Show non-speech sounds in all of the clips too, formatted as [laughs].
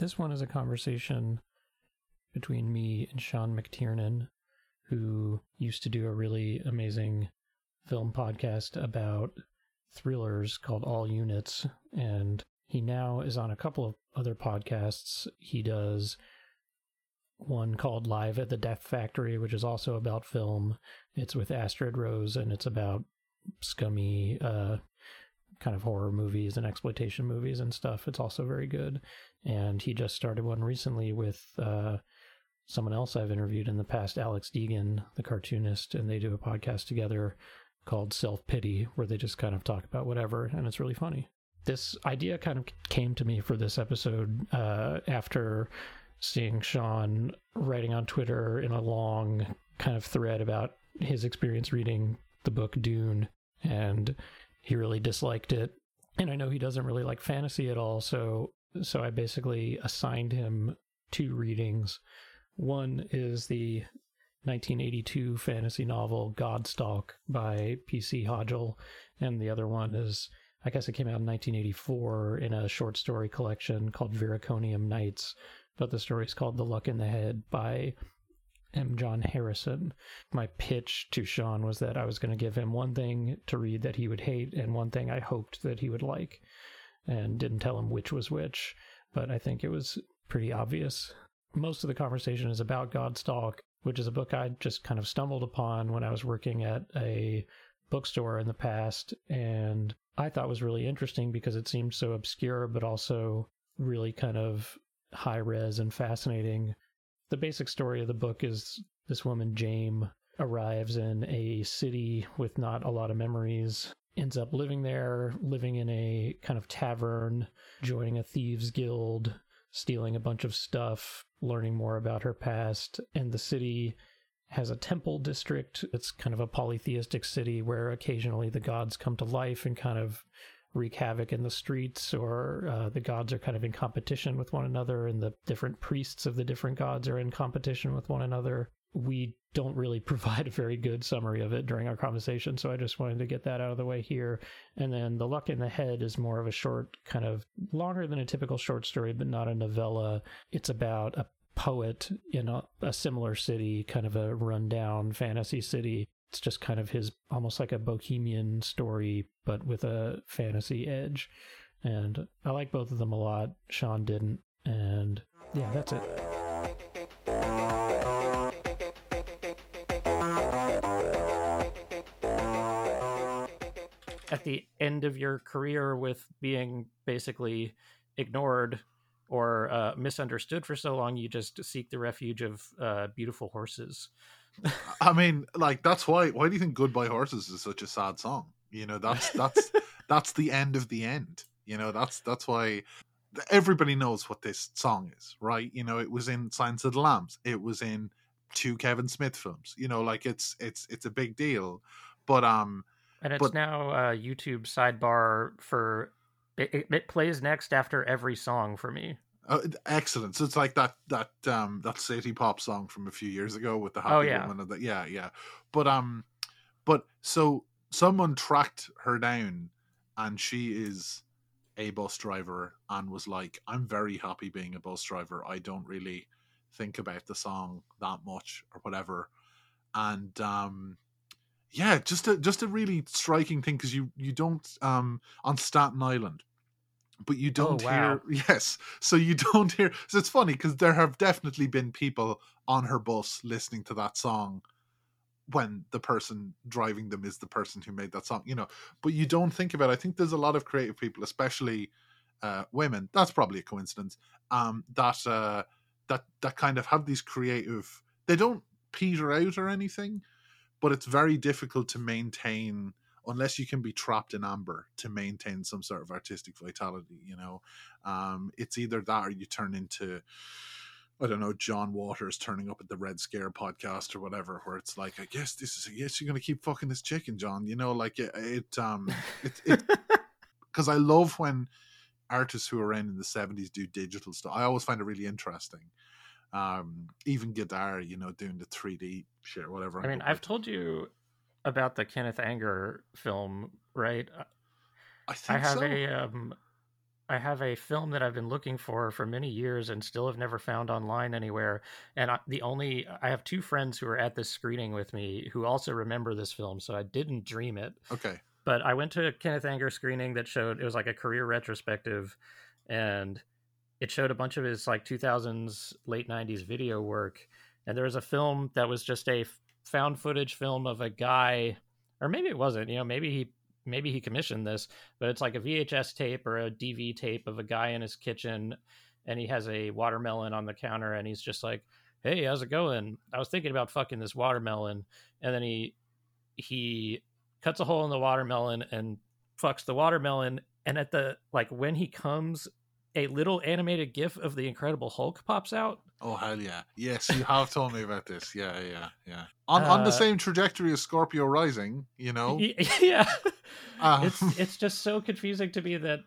This one is a conversation between me and Sean McTiernan, who used to do a really amazing film podcast about thrillers called All Units, and he now is on a couple of other podcasts. He does one called Live at the Death Factory, which is also about film. It's with Astrid Rose, and it's about scummy uh, kind of horror movies and exploitation movies and stuff. It's also very good. And he just started one recently with uh, someone else I've interviewed in the past, Alex Deegan, the cartoonist, and they do a podcast together called Self Pity, where they just kind of talk about whatever, and it's really funny. This idea kind of came to me for this episode uh, after seeing Sean writing on Twitter in a long kind of thread about his experience reading the book Dune, and he really disliked it. And I know he doesn't really like fantasy at all, so so I basically assigned him two readings. One is the 1982 fantasy novel Godstalk by P.C. Hodgell, and the other one is, I guess it came out in 1984 in a short story collection called Viriconium Nights, but the story is called The Luck in the Head by M. John Harrison. My pitch to Sean was that I was going to give him one thing to read that he would hate and one thing I hoped that he would like, and didn't tell him which was which, but I think it was pretty obvious. Most of the conversation is about Godstalk, which is a book I just kind of stumbled upon when I was working at a bookstore in the past, and I thought was really interesting because it seemed so obscure, but also really kind of high res and fascinating. The basic story of the book is this woman, Jame, arrives in a city with not a lot of memories, ends up living there, living in a kind of tavern, joining a thieves' guild, stealing a bunch of stuff, learning more about her past. And the city has a temple district. It's kind of a polytheistic city where occasionally the gods come to life and kind of wreak havoc in the streets, or uh, the gods are kind of in competition with one another, and the different priests of the different gods are in competition with one another. We don't really [laughs] provide a very good summary of it during our conversation, so I just wanted to get that out of the way here. And then The Luck in the Head is more of a short, kind of longer than a typical short story, but not a novella. It's about a poet in a, a similar city, kind of a rundown fantasy city, it's just kind of his almost like a bohemian story, but with a fantasy edge. And I like both of them a lot. Sean didn't. And yeah, that's it. At the end of your career with being basically ignored or uh, misunderstood for so long, you just seek the refuge of uh, beautiful horses. I mean, like that's why. Why do you think "Goodbye Horses" is such a sad song? You know, that's that's [laughs] that's the end of the end. You know, that's that's why everybody knows what this song is, right? You know, it was in Silence of the Lambs. It was in two Kevin Smith films. You know, like it's it's it's a big deal. But um, and it's but, now a YouTube sidebar for it, it, it plays next after every song for me. Uh, excellent. So it's like that that um that city pop song from a few years ago with the happy oh, yeah. woman and that yeah yeah. But um, but so someone tracked her down, and she is a bus driver and was like, "I'm very happy being a bus driver. I don't really think about the song that much or whatever." And um, yeah, just a just a really striking thing because you you don't um on Staten Island but you don't oh, wow. hear [laughs] yes so you don't hear so it's funny because there have definitely been people on her bus listening to that song when the person driving them is the person who made that song you know but you don't think about it. i think there's a lot of creative people especially uh, women that's probably a coincidence um, that uh, that that kind of have these creative they don't peter out or anything but it's very difficult to maintain unless you can be trapped in amber to maintain some sort of artistic vitality you know um, it's either that or you turn into I don't know, John Waters turning up at the Red Scare podcast or whatever, where it's like, I guess this is, I guess you're going to keep fucking this chicken, John. You know, like it, it um, it, it, [laughs] because I love when artists who are around in the 70s do digital stuff. I always find it really interesting. Um, even Godard, you know, doing the 3D shit, whatever. I mean, I've told you about the Kenneth Anger film, right? I think I have so. a um I have a film that I've been looking for for many years and still have never found online anywhere. And I, the only I have two friends who are at this screening with me who also remember this film, so I didn't dream it. Okay. But I went to a Kenneth Anger screening that showed it was like a career retrospective, and it showed a bunch of his like 2000s, late 90s video work. And there was a film that was just a found footage film of a guy, or maybe it wasn't. You know, maybe he maybe he commissioned this, but it's like a VHS tape or a DV tape of a guy in his kitchen and he has a watermelon on the counter and he's just like, "Hey, how's it going? I was thinking about fucking this watermelon." And then he he cuts a hole in the watermelon and fucks the watermelon and at the like when he comes a little animated gif of the incredible hulk pops out Oh hell yeah! Yes, you have told me about this. Yeah, yeah, yeah. On on the Uh, same trajectory as Scorpio Rising, you know. [laughs] Yeah Um, it's it's just so confusing to me that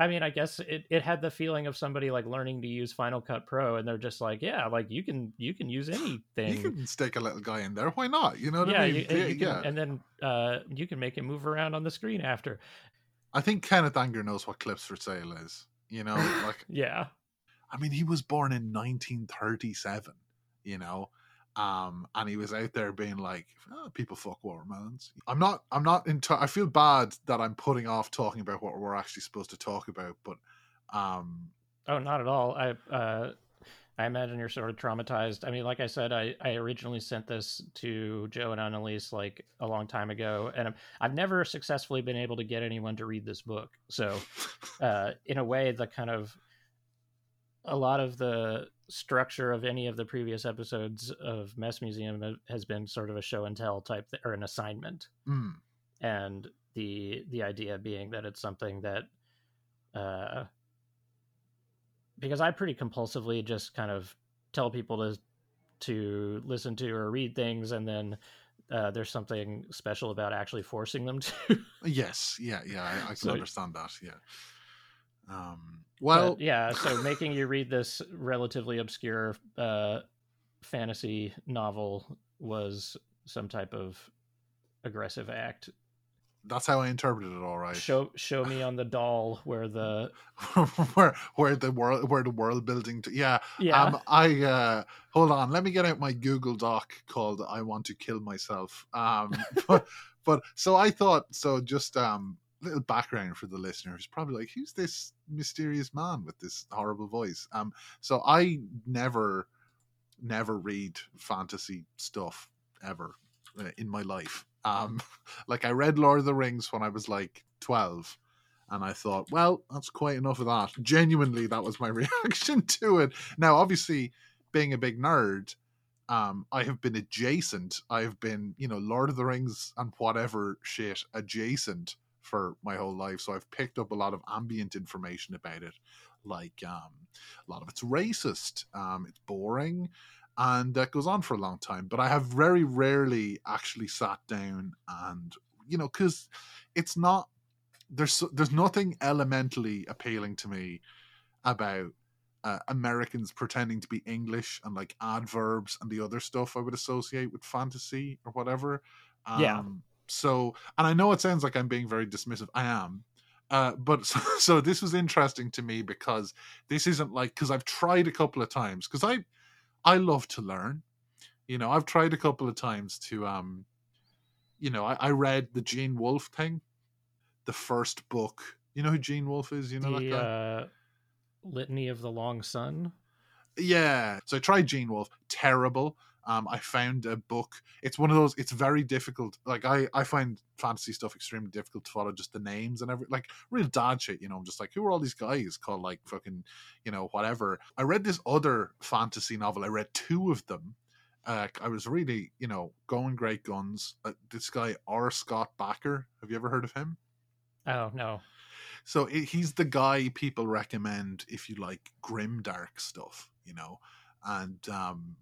I mean, I guess it, it had the feeling of somebody like learning to use Final Cut Pro, and they're just like, yeah, like you can you can use [sighs] anything. you can stick a little guy in there. Why not? You know what yeah, I mean? you, yeah, you can, yeah. and then uh, you can make it move around on the screen after. I think Kenneth Anger knows what clips for sale is. You know, [laughs] like Yeah, I mean, he was born in 1937. You know, um, and he was out there being like, "Oh, "People fuck watermelons." I'm not. I'm not into. I feel bad that I'm putting off talking about what we're actually supposed to talk about, but um, Oh, not at all. I uh, I imagine you're sort of traumatized. I mean, like I said, I, I originally sent this to Joe and Annalise like a long time ago, and I'm, I've never successfully been able to get anyone to read this book. So, uh, in a way, the kind of a lot of the structure of any of the previous episodes of Mess Museum has been sort of a show and tell type th- or an assignment mm, and the the idea being that it's something that uh because I pretty compulsively just kind of tell people to to listen to or read things and then uh, there's something special about actually forcing them to. yes, yeah, yeah, I, I can So- understand that. Yeah. Um, well, But, yeah, so making you read this relatively obscure uh, fantasy novel was some type of aggressive act. that's how I interpreted it. All right. Show show me on the doll where the [laughs] where where the world where the world building to, yeah yeah um i uh hold on let me get out my google doc called i want to kill myself um [laughs] but but so i thought so just um little background for the listener who's probably like who's this mysterious man with this horrible voice um so i never never read fantasy stuff ever uh, in my life um [laughs] like i read lord of the rings when i was like 12 and I thought, well, that's quite enough of that. Genuinely, that was my [laughs] reaction to it. Now, obviously, being a big nerd, um, I have been adjacent. I've been, you know, Lord of the Rings and whatever shit adjacent for my whole life. So I've picked up a lot of ambient information about it. Like um, a lot of it's racist, um, it's boring, and that goes on for a long time. But I have very rarely actually sat down and, you know, because it's not there's so- there's nothing elementally appealing to me about uh, Americans pretending to be English and like adverbs and the other stuff I would associate with fantasy or whatever. Um, Yeah. So, and I know it sounds like I'm being very dismissive. I am. Uh, but [laughs] so, so this was interesting to me because this isn't like because I've tried a couple of times because I I love to learn. You know, I've tried a couple of times to um, you know, I, I read the Gene Wolfe thing the first book. You know who Gene Wolfe is? You know that the guy? uh, litany of the long sun. Yeah. So I tried Gene Wolfe. Terrible. Um, I found a book. It's one of those. It's very difficult. Like I, I find fantasy stuff extremely difficult to follow. Just the names and every like real dad shit. You know, I'm just like, who are all these guys called like fucking, you know, whatever. I read this other fantasy novel. I read two of them. Uh, I was really, you know, going great guns. Uh, this guy R. Scott Bakker. Have you ever heard of him? Oh no, So i he's the guy people recommend if you like grim dark stuff, you know. And um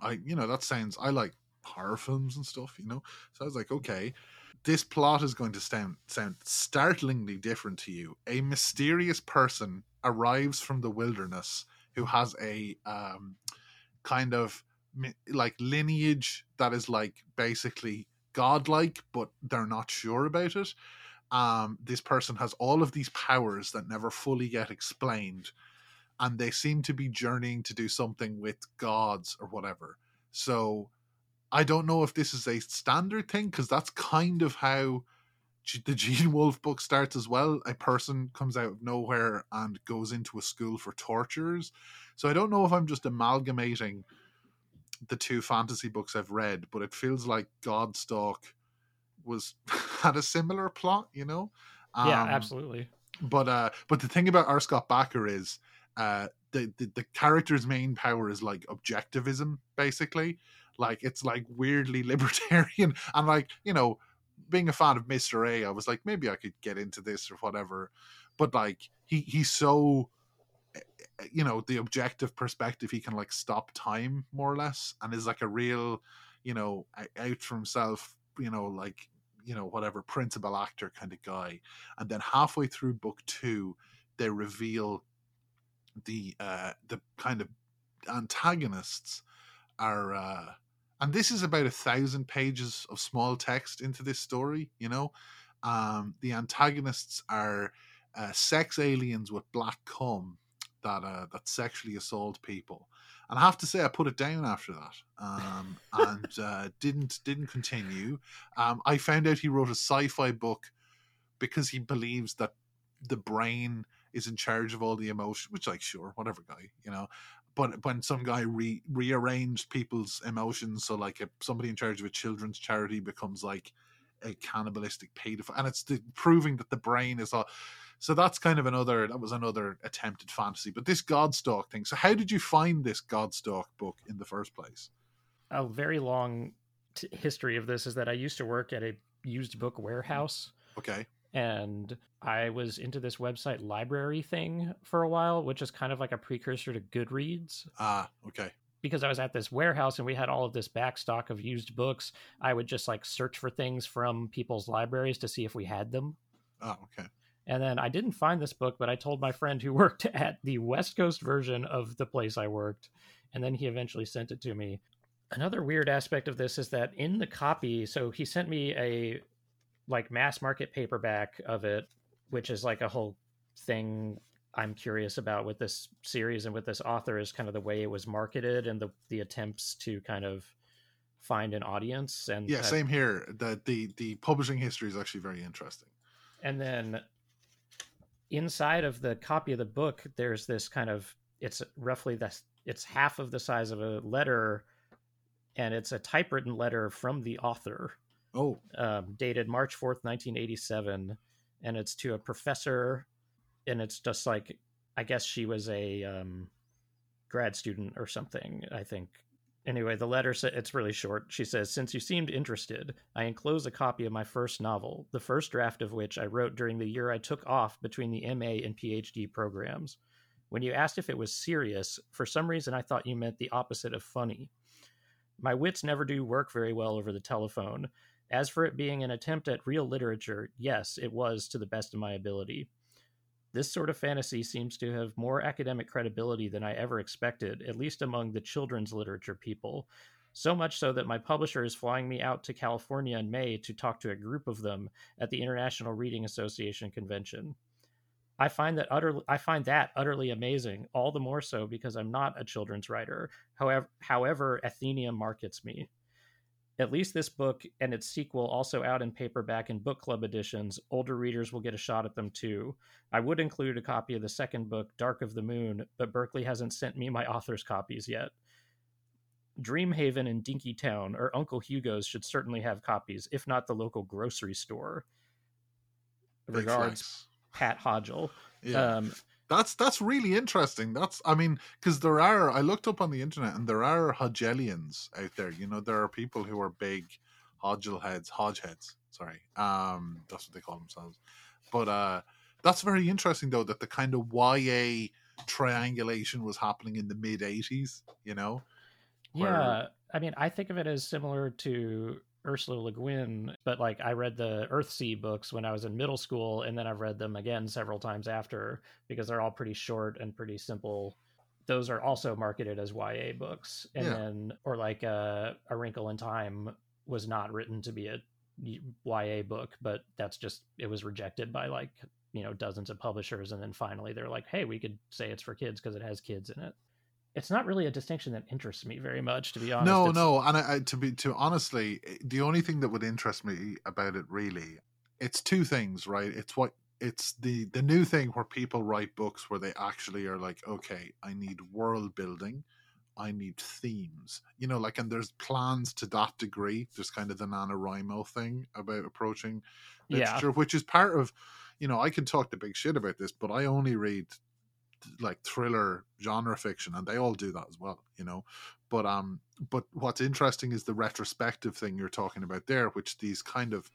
I you know that sounds I like horror films and stuff, you know. So I was like, okay, this plot is going to sound sound startlingly different to you. A mysterious person arrives from the wilderness who has a um kind of like lineage that is like basically godlike, but they're not sure about it um, this person has all of these powers that never fully get explained, and they seem to be journeying to do something with gods or whatever. So I don't know if this is a standard thing because that's kind of how the [laughs] Gene Wolfe book starts as well. A person comes out of nowhere and goes into a school for tortures. So I don't know if I'm just amalgamating the two fantasy books I've read, but it feels like Godstalk was [laughs] had a similar plot, you know? Um, yeah, absolutely. But uh but the thing about R. Scott Bakker is uh the, the the character's main power is like objectivism, basically. Like it's like weirdly [laughs] libertarian and like, you know, being a fan of Mr. A, I was like, maybe I could get into this or whatever. But like he he's so eh, eh, you know, the objective perspective, he can like stop time more or less and is like a real, you know, out for himself, you know, like you know whatever principal actor kind of guy and then halfway through book two they reveal the uh the kind of antagonists are uh and this is about a thousand pages of small text into this story you know um the antagonists are uh, sex aliens with black cum that uh that sexually assault people and I have to say I put it down after that, um, [laughs] and uh, didn't didn't continue. Um, I found out he wrote a sci-fi book because he believes that the brain is in charge of all the emotion, which like sure, whatever guy, you know. But when some guy re- rearranged people's emotions, so like if somebody in charge of a children's charity becomes like a cannibalistic pedophile, and it's the, proving that the brain is all so that's kind of another that was another attempted fantasy. But this Godstalk thing. So how did you find this Godstalk book in the first place? A very long t- history of this is that I used to work at a used book warehouse. Okay. And I was into this website library thing for a while, which is kind of like a precursor to Goodreads. Ah, okay because I was at this warehouse and we had all of this back stock of used books, I would just like search for things from people's libraries to see if we had them. Oh, okay. And then I didn't find this book, but I told my friend who [laughs] worked at the West Coast version of the place I worked. And then he eventually sent it to me. Another weird aspect of this is that in the copy, so he sent me a like mass market paperback of it, which is like a whole thing I'm curious about with this series and with this author is kind of the way it was marketed and the the attempts to kind of find an audience and yeah same here the the the publishing history is actually very interesting and then inside of the copy of the book, there's this kind of it's roughly this it's half of the size of a letter, and it's a typewritten letter from the author. Oh, um, dated March fourth, nineteen eighty seven, and it's to a professor, and it's just like I guess she was a um, grad student or something. I think Anyway, the letter it's really short. She says, "Since you seemed interested, I enclose a copy of my first novel, the first draft of which I wrote during the year I took off between the MA and PhD programs. When you asked if it was serious, for some reason I thought you meant the opposite of funny. My wits never do work very well over the telephone. As for it being an attempt at real literature, yes, it was to the best of my ability. This sort of fantasy seems to have more academic credibility than I ever expected, at least among the children's literature people. So much so that my publisher is flying me out to California in May to talk to a group of them at the International Reading Association convention. I find that utterly, I find that utterly amazing, all the more so because I'm not a children's writer. However, however Atheneum markets me. At least this book and its sequel, also out in paperback and book club editions, older readers will get a shot at them too. I would include a copy of the second book, Dark of the Moon, but Berkley hasn't sent me my [laughs] author's copies yet. Dreamhaven and Dinkytown or Uncle Hugo's should certainly have copies, if not the local grocery store. Regards, Pat Hodgell. [laughs] Yeah. Um, that's that's really interesting. That's I mean, because there are I looked up on the internet and there are Hodgelians out there. You know, there are people who are big Hodgel heads, Hodge heads. Sorry, um, that's what they call themselves. But uh, that's very interesting though that the kind of YA triangulation was happening in the mid '80s. You know. Where... Yeah, I mean, I think of it as similar to Ursula Le Guin, but like I read the Earthsea books when I was in middle school, and then I've read them again several times after because they're all pretty short and pretty simple. Those are also marketed as YA books, and yeah. then or like uh, A Wrinkle in Time was not written to be a YA book, but that's just it was rejected by like you know dozens of publishers, and then finally they're like, hey, we could say it's for kids because it has kids in it. It's not really a distinction that interests me very much, to be honest. No, It's- no, and I, I, to be to honestly, eh, the only thing that would interest me about it really, it's two things, right? It's what it's the the new thing where people write books where they actually are like, okay, I need world building, I need themes, you know, like, and there's plans to that degree. There's kind of the NaNoWriMo thing about approaching Yeah. literature, which is part of, you know, I can talk the big shit about this, but I only read like thriller genre fiction and they all do that as well you know? But um but what's interesting is the retrospective thing you're talking about there which these kind of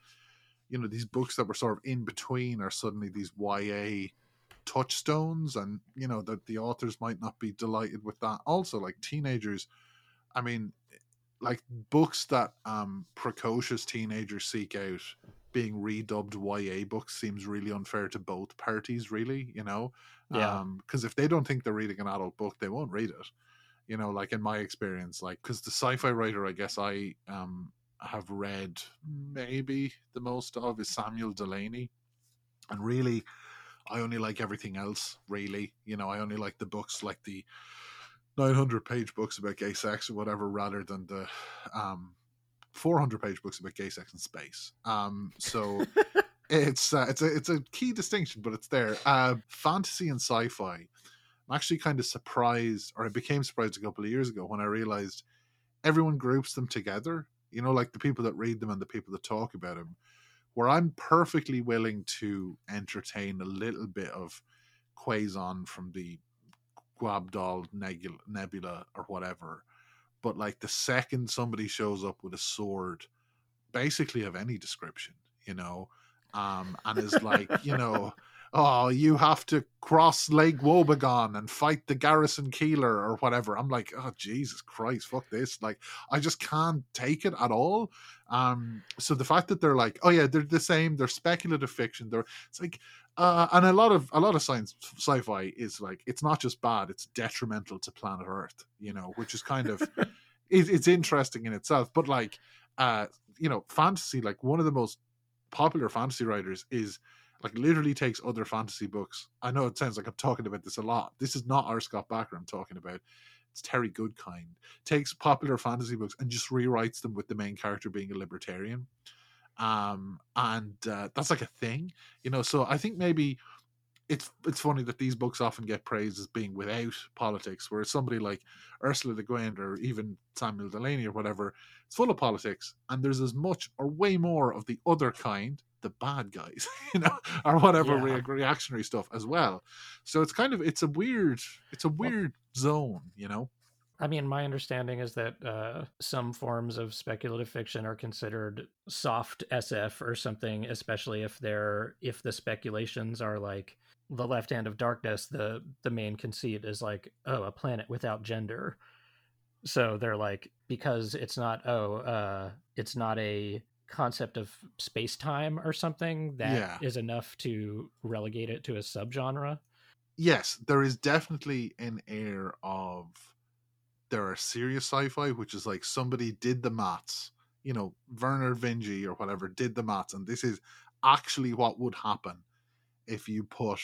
you know these books that were sort of in between are suddenly these ya touchstones and you know that the authors might not be delighted with that. Also like teenagers i mean like books that um precocious teenagers seek out being redubbed ya books seems really unfair to both parties really you know Yeah. um because if they don't think they're reading an adult book they won't read it. You know like in my experience like because the sci-fi writer i guess i um have read maybe the most of is samuel delany and really i only like everything else really. You know i only like the books like the 900 page books about gay sex or whatever rather than the um 400 page books about gay sex in space. Um so [laughs] it's uh, it's a it's a key distinction, but it's there. Uh, fantasy and sci-fi. I'm actually kind of surprised, or I became surprised a couple of years ago when I realized everyone groups them together. You know, like the people that read them and the people that talk about them. Where I'm perfectly willing to entertain a little bit of Quazon from the Guabdal Nebula, Nebula or whatever, but like the second somebody shows up with a sword, basically of any description, you know, um, and is like, you know, oh, you have to cross Lake Wobegon and fight the Garrison Keillor or whatever. I'm like, oh Jesus Christ, fuck this! Like, I just can't take it at all. Um, so the fact that they're like, oh yeah, they're the same. They're speculative fiction. They're it's like, uh, and a lot of a lot of science sci-fi is like, it's not just bad; it's detrimental to planet Earth. You know, which is kind of [laughs] it, it's interesting in itself. But like, uh, you know, fantasy, like one of the most popular fantasy writers is like literally takes other fantasy books. I know it sounds like I'm talking about this a lot. This is not R. Scott Bakker I'm talking about. It's Terry Goodkind. Takes popular fantasy books and just rewrites them with the main character being a libertarian. Um, and uh, that's like a thing, you know. So I think maybe it's it's funny that these books often get praised as being without politics, whereas somebody like Ursula Le Guin or even Samuel Delany or whatever, it's full of politics, and there's as much or way more of the other kind, the bad guys, [laughs] you know, [laughs] or whatever Yeah. rea- reactionary stuff as well. So it's kind of it's a weird it's a Well- weird zone, you know. I mean, my understanding is that uh, some forms of speculative fiction are considered soft SF or something, especially if they're if the speculations are like the left hand of darkness. The the main conceit is like, oh, a planet without gender. So they're like because it's not oh, uh, it's not a concept of space time or something that is Yeah. enough to relegate it to a subgenre. yes, there is definitely an air of there are serious sci-fi, which is like somebody did the maths, you know, Vernor Vinge or whatever did the maths, and this is actually what would happen if you put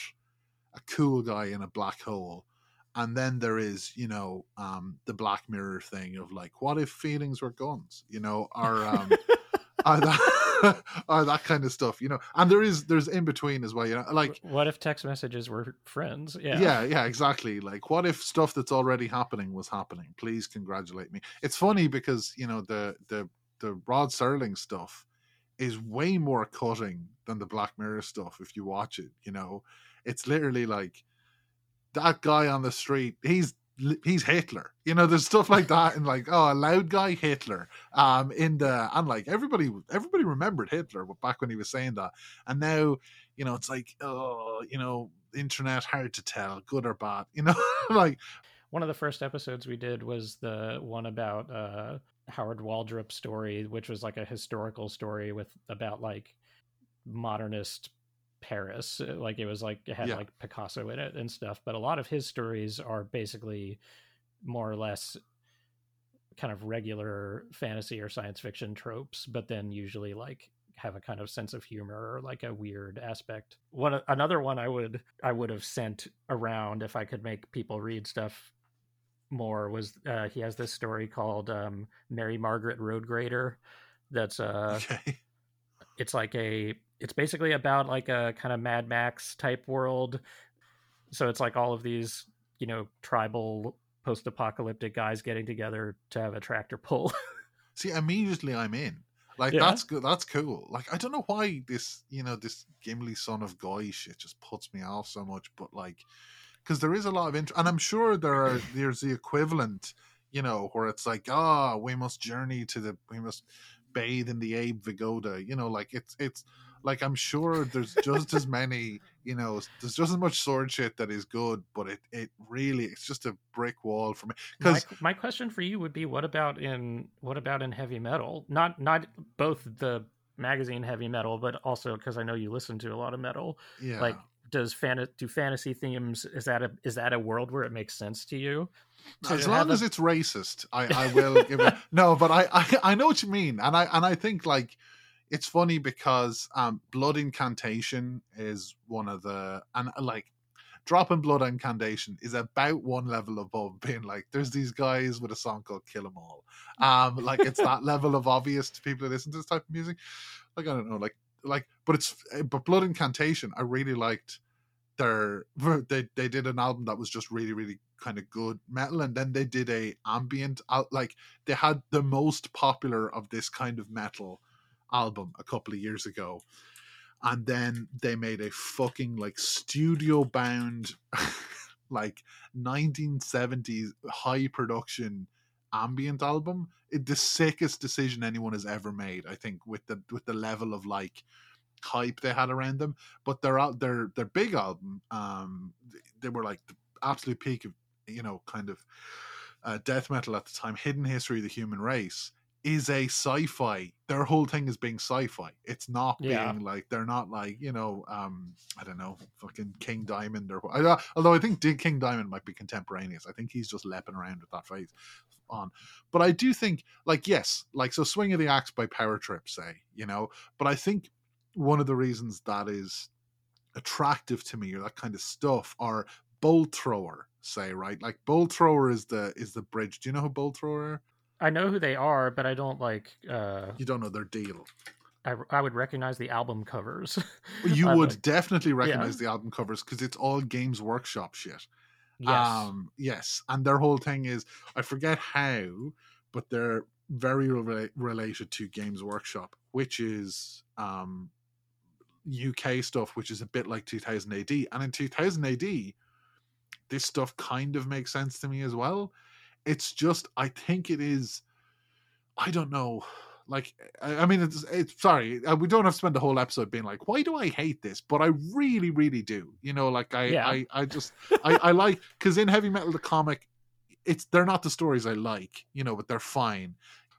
a cool guy in a black hole. And then there is, you know, um, the Black Mirror thing of like, what if feelings were guns, you know, are um, or [laughs] that, [laughs] or that kind of stuff, you know. And there is there's in between as well, you know, like what if text messages were friends? Yeah. yeah. yeah, exactly. Like, what if stuff that's already happening was happening? Please congratulate me. It's funny because you know the the the Rod Serling stuff is way more cutting than the Black Mirror stuff. If you watch it, you know, it's literally like that guy on the street. He's he's Hitler. You know, there's stuff like that, and like oh, a loud guy Hitler. Um, in the and like everybody everybody remembered Hitler back when he was saying that, and now you know it's like oh, you know, internet hard to tell, good or bad. You know, [laughs] like one of the first episodes we did was the one about uh Howard Waldrop story, which was like a historical story with about like modernist Paris. Uh, Like it was like it had Yeah. like Picasso in it and stuff. But a lot of his stories are basically more or less kind of regular fantasy or science fiction tropes, but then usually like have a kind of sense of humor or like a weird aspect. One another one I would I would have sent around if I could make people read stuff more was uh, he has this story called um, Mary Margaret Road Grader. That's uh, okay. it's like a it's basically about like a kind of Mad Max type world. So it's like all of these you know tribal post-apocalyptic guys getting together to have a tractor pull. [laughs] See, immediately I'm in. Like yeah. that's good. That's cool. Like I don't know why this, you know, this Gimli son of Guy shit just puts me off so much. But like, because there is a lot of interest, and I'm sure there are. [clears throat] There's the equivalent, you know, where it's like, ah, oh, we must journey to the, we must bathe in the Abe Vigoda. You know, like it's it's like I'm sure there's just as many, you know, there's just as much sword shit that is good, but it it really it's just a brick wall for me. Because my, my, question for you would be, what about in what about in heavy metal? Not not both the magazine heavy metal, but also because I know you listen to a lot of metal. Yeah. Like, does fan do fantasy themes? Is that a is that a world where it makes sense to you? As long as it's racist, I, I will give it. [laughs] No, but I, I I know what you mean, and I and I think like it's funny because um, blood incantation is one of the and uh, like dropping blood incantation is about one level above [laughs] being like there's these guys with a song called kill 'em all. Um like it's that level of obvious to people who listen to this type of music. Like i don't know like like but it's eh, but blood incantation i really liked their they they did an album that was just really really kind of good metal and then they did a ambient like they had the most popular of this kind of metal album a couple of years ago and then they made a fucking like studio bound [laughs] like 1970s high production ambient album. It, the sickest decision anyone has ever made i think with the with the level of like hype they had around them. But their their their big album um they were like the absolute peak of you know kind of uh, death metal at the time hidden history of the human race is a sci-fi. Their whole thing is being sci-fi. It's not yeah. being like they're not like you know, um, I don't know, fucking King Diamond or although I think King Diamond might be contemporaneous. I think he's just leaping around with that face on. But I do think like yes, like so, Swing of the Axe by Power Trip, say you know. But I think one of the reasons that is attractive to me or that kind of stuff are Bolt Thrower, say right, like Bolt Thrower is the is the bridge. Do you know who Bolt Thrower? I know who they are, but I don't like. uh You don't know their deal. I, I would recognize the album covers. [laughs] you would like, definitely recognize yeah. the album covers because it's all Games Workshop shit. Yes. Um, yes, and their whole thing is I forget how, but they're very re- related to Games Workshop, which is um, UK stuff, which is a bit like 2000 AD. And in 2000 AD, this stuff kind of makes sense to me as well it's just I think it is. I don't know. Like I mean, it's it's sorry. Uh, we don't have to spend the whole episode being like, why do I hate this? But I really, really do. You know, like I yeah. I I just [laughs] I I like because in heavy metal the comic, it's they're not the stories I like. You know, but they're fine.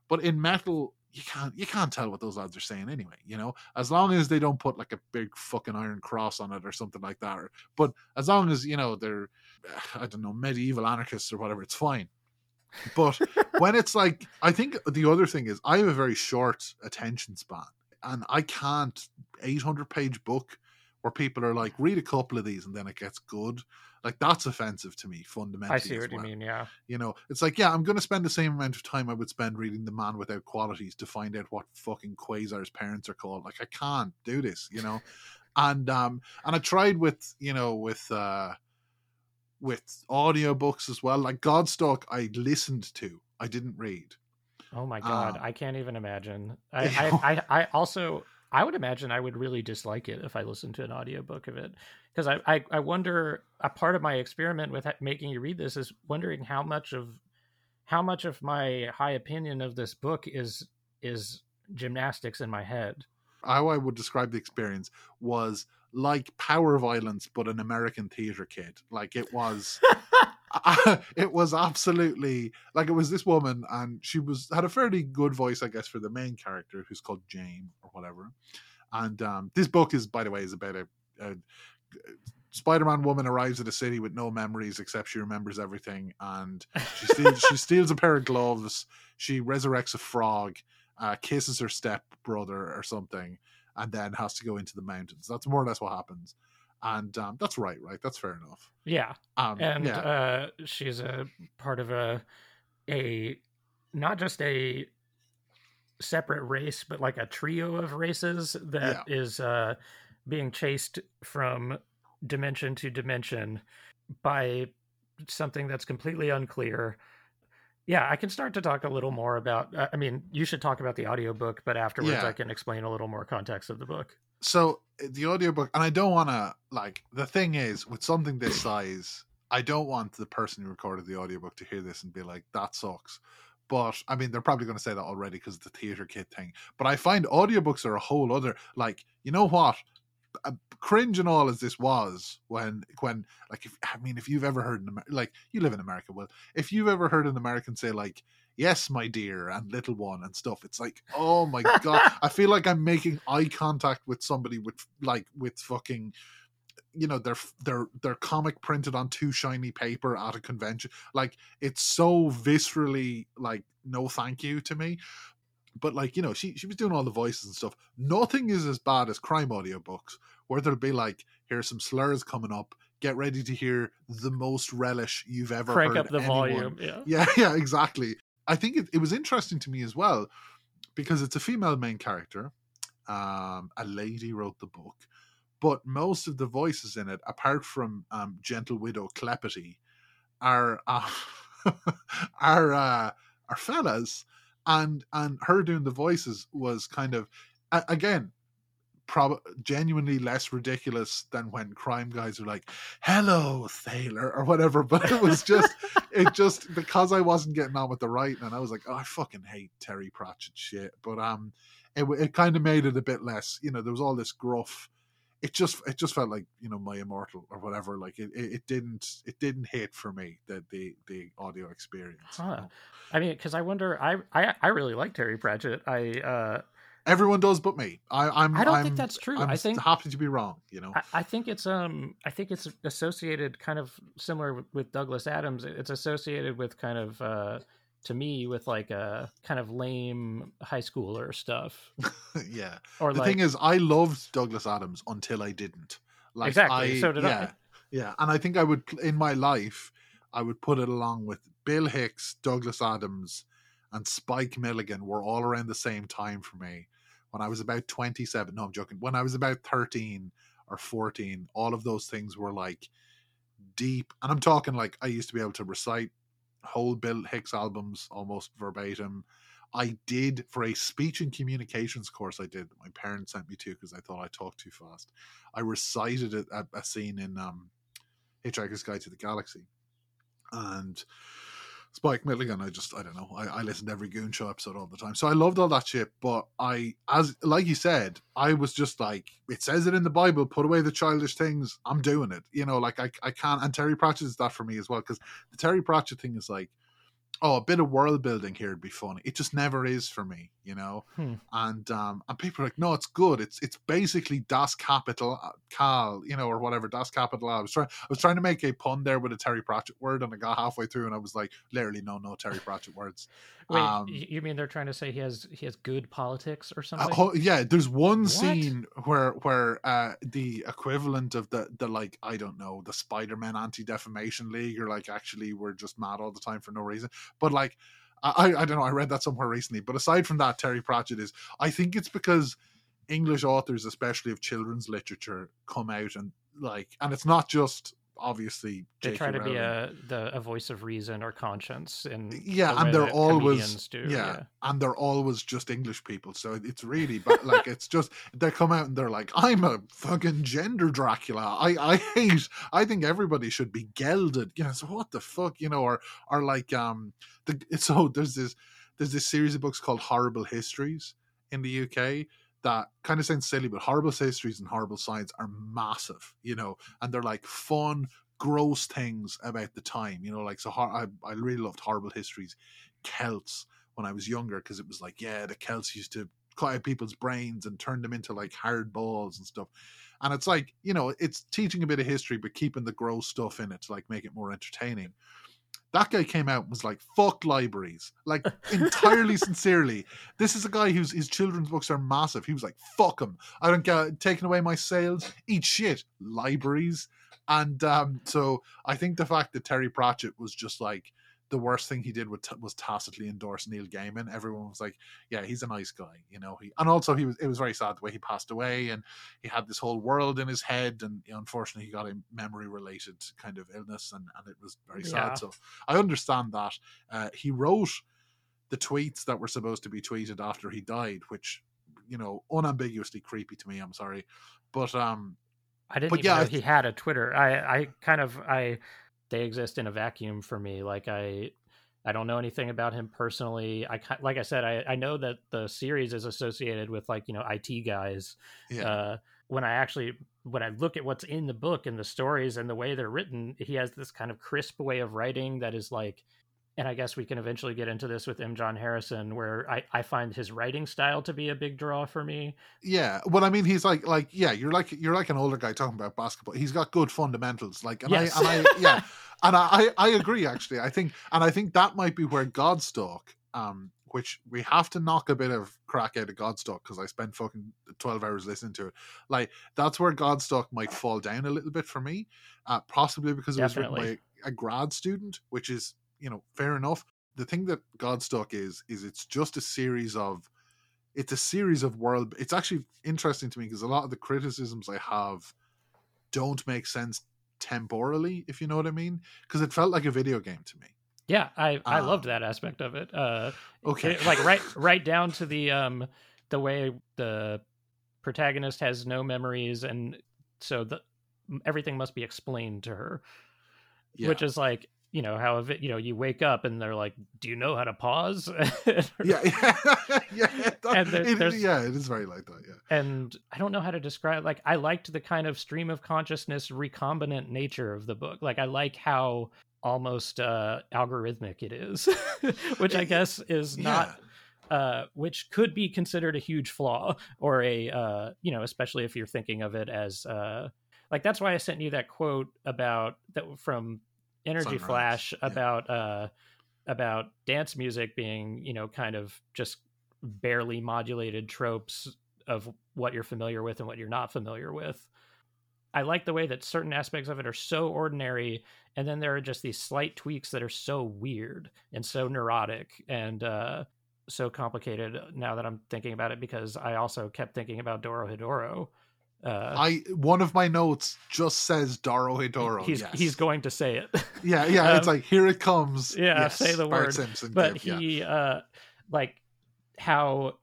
But in metal, you can't you can't tell what those lads are saying anyway you know as long as they don't put like a big fucking iron cross on it or something like that or, but as long as you know they're [sighs] i don't know medieval anarchists or whatever it's fine but when it's like, I think the other thing is I have a very short attention span, and I can't 800 page book where people are like, read a couple of these and then it gets good. Like that's offensive to me fundamentally. I see what well. you mean. Yeah, you know, it's like yeah, I'm going to spend the same amount of time I would spend reading The Man Without Qualities to find out what fucking Quasar's parents are called. Like I can't do this, you know. and um, and I tried with you know with uh with audiobooks as well. Like Godstalk, I listened to, I didn't read. Oh my god, um, I can't even imagine. I, [laughs] I, I, I, also I would imagine I would really dislike it if I listened to an audiobook of it because I, I I wonder a part of my experiment with making you read this is wondering how much of how much of my high opinion of this book is is gymnastics in my head. How I would describe the experience was like Power Violence, but an American theater kid. Like it was. [laughs] [laughs] it was absolutely like it was this woman and she was had a fairly good voice i guess for the main character who's called jane or whatever and um, this book is by the way is about a, a Spider-Man woman arrives at a city with no memories except she remembers everything, and she steals, she [laughs] steals a pair of gloves. She resurrects a frog, uh, kisses her step brother or something, and then has to go into the mountains. That's more or less what happens, and um, that's right, right? That's fair enough. Yeah, Um, and yeah, uh, she's a part of a a not just a separate race, but like a trio of races that is uh, being chased from dimension to dimension by something that's completely unclear. Yeah, I can start to talk a little more about. uh, I mean, you should talk about the audiobook, but afterwards Yeah. I can explain a little more context of the book. so uh, the audiobook and i don't want to like the thing is with something this size i don't want the person who recorded the audiobook to hear this and be like that sucks but i mean they're probably going to say that already because the theater kid thing but i find audiobooks are a whole other like you know what Uh, cringe and all as this was when when like if i mean if you've ever heard an like you live in america well if you've ever heard an american say like yes my dear and little one and stuff it's like oh my god. [laughs] I feel like i'm making eye contact with somebody with like with fucking you know their their their comic printed on too shiny paper at a convention. Like it's so viscerally like no thank you to me but like you know she she was doing all the voices and stuff nothing is as bad as crime audiobooks where there'll be like here's some slurs coming up get ready to hear the most relish you've ever Crank up the anyone volume. Yeah. [laughs] yeah, yeah, exactly. I think it, it was interesting to me as well because it's a female main character. Um, a lady wrote the book, but most of the voices in it, apart from um, Gentle Widow Clepity, are uh, [laughs] are uh, are fellas, and and her doing the voices was kind of again prob- genuinely less ridiculous than when crime guys are like hello sailor or whatever [laughs] but it was just it just because i wasn't getting on with the writing and i was like oh i fucking hate terry pratchett shit but um it, it kind of made it a bit less you know there was all this gruff it just it just felt like you know my immortal or whatever like it, it, it didn't it didn't hit for me the the the audio experience Huh. I mean, because I wonder, I, I I really like Terry Pratchett. I uh, everyone does but me i i'm I don't I'm, think that's true. I'm I think happy to be wrong you know I, I think it's um I think it's associated kind of similar with, with Douglas Adams. It's associated with kind of uh to me with like a kind of lame high schooler stuff. [laughs] Yeah. Or the like thing is i loved douglas adams until i didn't. Like Exactly, I, so did I. yeah yeah and i think i would in my life i would put it along with bill hicks douglas adams and spike milligan were all around the same time for me. When i was about 27 no i'm joking when i was about 13 or 14 all of those things were like deep and i'm talking like i used to be able to recite whole bill hicks albums almost verbatim I did for a speech and communications course I did my parents sent me to because I thought I talked too fast. I recited it at a scene in um, Hitchhiker's Guide to the Galaxy. And Spike Milligan, I just I don't know. I, I listened to every Goon Show episode all the time. So I loved all that shit. But I as like you said, I was just like, it says it in the Bible, put away the childish things. I'm doing it. You know, like I I can't and Terry Pratchett is that for me as well. Because the Terry Pratchett thing is like oh, a bit of world building here would be fun. It just never is for me, you know. Hmm. And um, and people are like, no, it's good. It's it's basically Das Kapital Cal, you know, or whatever Das Kapital. I was trying I was trying to make a pun there with a Terry Pratchett word, and I got halfway through, and I was like, literally, no, no Terry Pratchett words. wait, um, you mean they're trying to say he has he has good politics or Uh, something? ho- yeah, there's one What? scene where where uh, the equivalent of the the like I don't know the Spider Man Anti Defamation League or like actually we're just mad all the time for no reason. But like I I don't know I read that somewhere recently. But aside from that, Terry Pratchett is I think it's because English authors, especially of children's literature, come out and like and it's not just obviously they try to be a the a voice of reason or conscience in Yeah, the and they're always- do. yeah, and they're always just English people. So it's really, but like it's just they come out and they're like, "I'm a fucking gender Dracula. I I hate. I think everybody should be gelded." You know, so what the fuck, you know, or or like um, the so there's this there's this series of books called Horrible Histories in the UK that kind of sounds silly, but horrible histories and horrible science are massive, you know, and they're like fun, gross things about the time, you know, like so. I I really loved horrible histories, Celts when I was younger because it was like, yeah, the Celts used to cut out people's brains and turn them into like hard balls and stuff. And it's like, you know, it's teaching a bit of history, but keeping the gross stuff in it to like make it more entertaining. That guy came out and was like, fuck libraries. Like entirely [laughs] sincerely. This is a guy whose his children's books are massive. He was like, fuck them. I don't care. taking away my sales. Eat shit. Libraries. And um, so I think the fact that Terry Pratchett was just like, the worst thing he did was, was tacitly endorse Neil Gaiman. Everyone was like, "Yeah, he's a nice guy," you know. He and also he was. It was very sad the way he passed away, and he had this whole world in his head, and you know, unfortunately, he got a memory-related kind of illness, and and it was very sad. Yeah. So I understand that. Uh, he wrote the tweets that were supposed to be tweeted after he died, which you know, unambiguously creepy to me. I'm sorry, but um, I didn't But even yeah, know he had a Twitter. I I kind of I they exist in a vacuum for me. Like I I don't know anything about him personally. I like I said I I know that the series is associated with like, you know, IT guys. yeah, Uh when I actually when I look at what's in the book and the stories and the way they're written, he has this kind of crisp way of writing that is like and I guess we can eventually get into this with M. John Harrison, where I, I find his writing style to be a big draw for me. yeah. well, I mean, he's like, like, yeah, you're like, you're like an older guy talking about basketball. He's got good fundamentals, like, and Yes. I, and I, [laughs] yeah, and I, I agree actually. I think, and I think that might be where Godstalk, um, which we have to knock a bit of crack out of Godstalk because I spent fucking twelve hours listening to it. Like, that's where Godstalk might fall down a little bit for me, uh, possibly because it was written by a grad student, which is you know fair enough. The thing that Godstalk is is it's just a series of it's a series of world it's actually interesting to me because a lot of the criticisms i have don't make sense temporally if you know what i mean because it felt like a video game to me Yeah, I, I loved Um, that aspect of it. Uh, okay it- like right [laughs] right down to the um the way the protagonist has no memories and so the everything must be explained to her yeah. which is like you know how if it, you know you wake up and they're like do you know how to pause? [laughs] Yeah [laughs] yeah yeah, that- And there- it- yeah it is very like that yeah. And i don't know how to describe like i liked the kind of stream of consciousness recombinant nature of the book. Like i like how almost uh algorithmic it is [laughs] which i guess is not uh, which could be considered a huge flaw or a uh, you know especially if you're thinking of it as uh, like that's why I sent you that quote about that from Energy Sunrise, Flash yeah. about uh, about dance music being you know kind of just barely modulated tropes of what you're familiar with and what you're not familiar with. I like the way that certain aspects of it are so ordinary, and then there are just these slight tweaks that are so weird and so neurotic and uh, so complicated. Now that I'm thinking about it, because I also kept thinking about Dorohedoro. Uh, i one of my notes just says Dorohedoro he's yes. he's going to say it, [laughs] yeah yeah it's um, like here it comes yeah, yes, say the Bart word. Simpson but gif, yeah. he uh, like how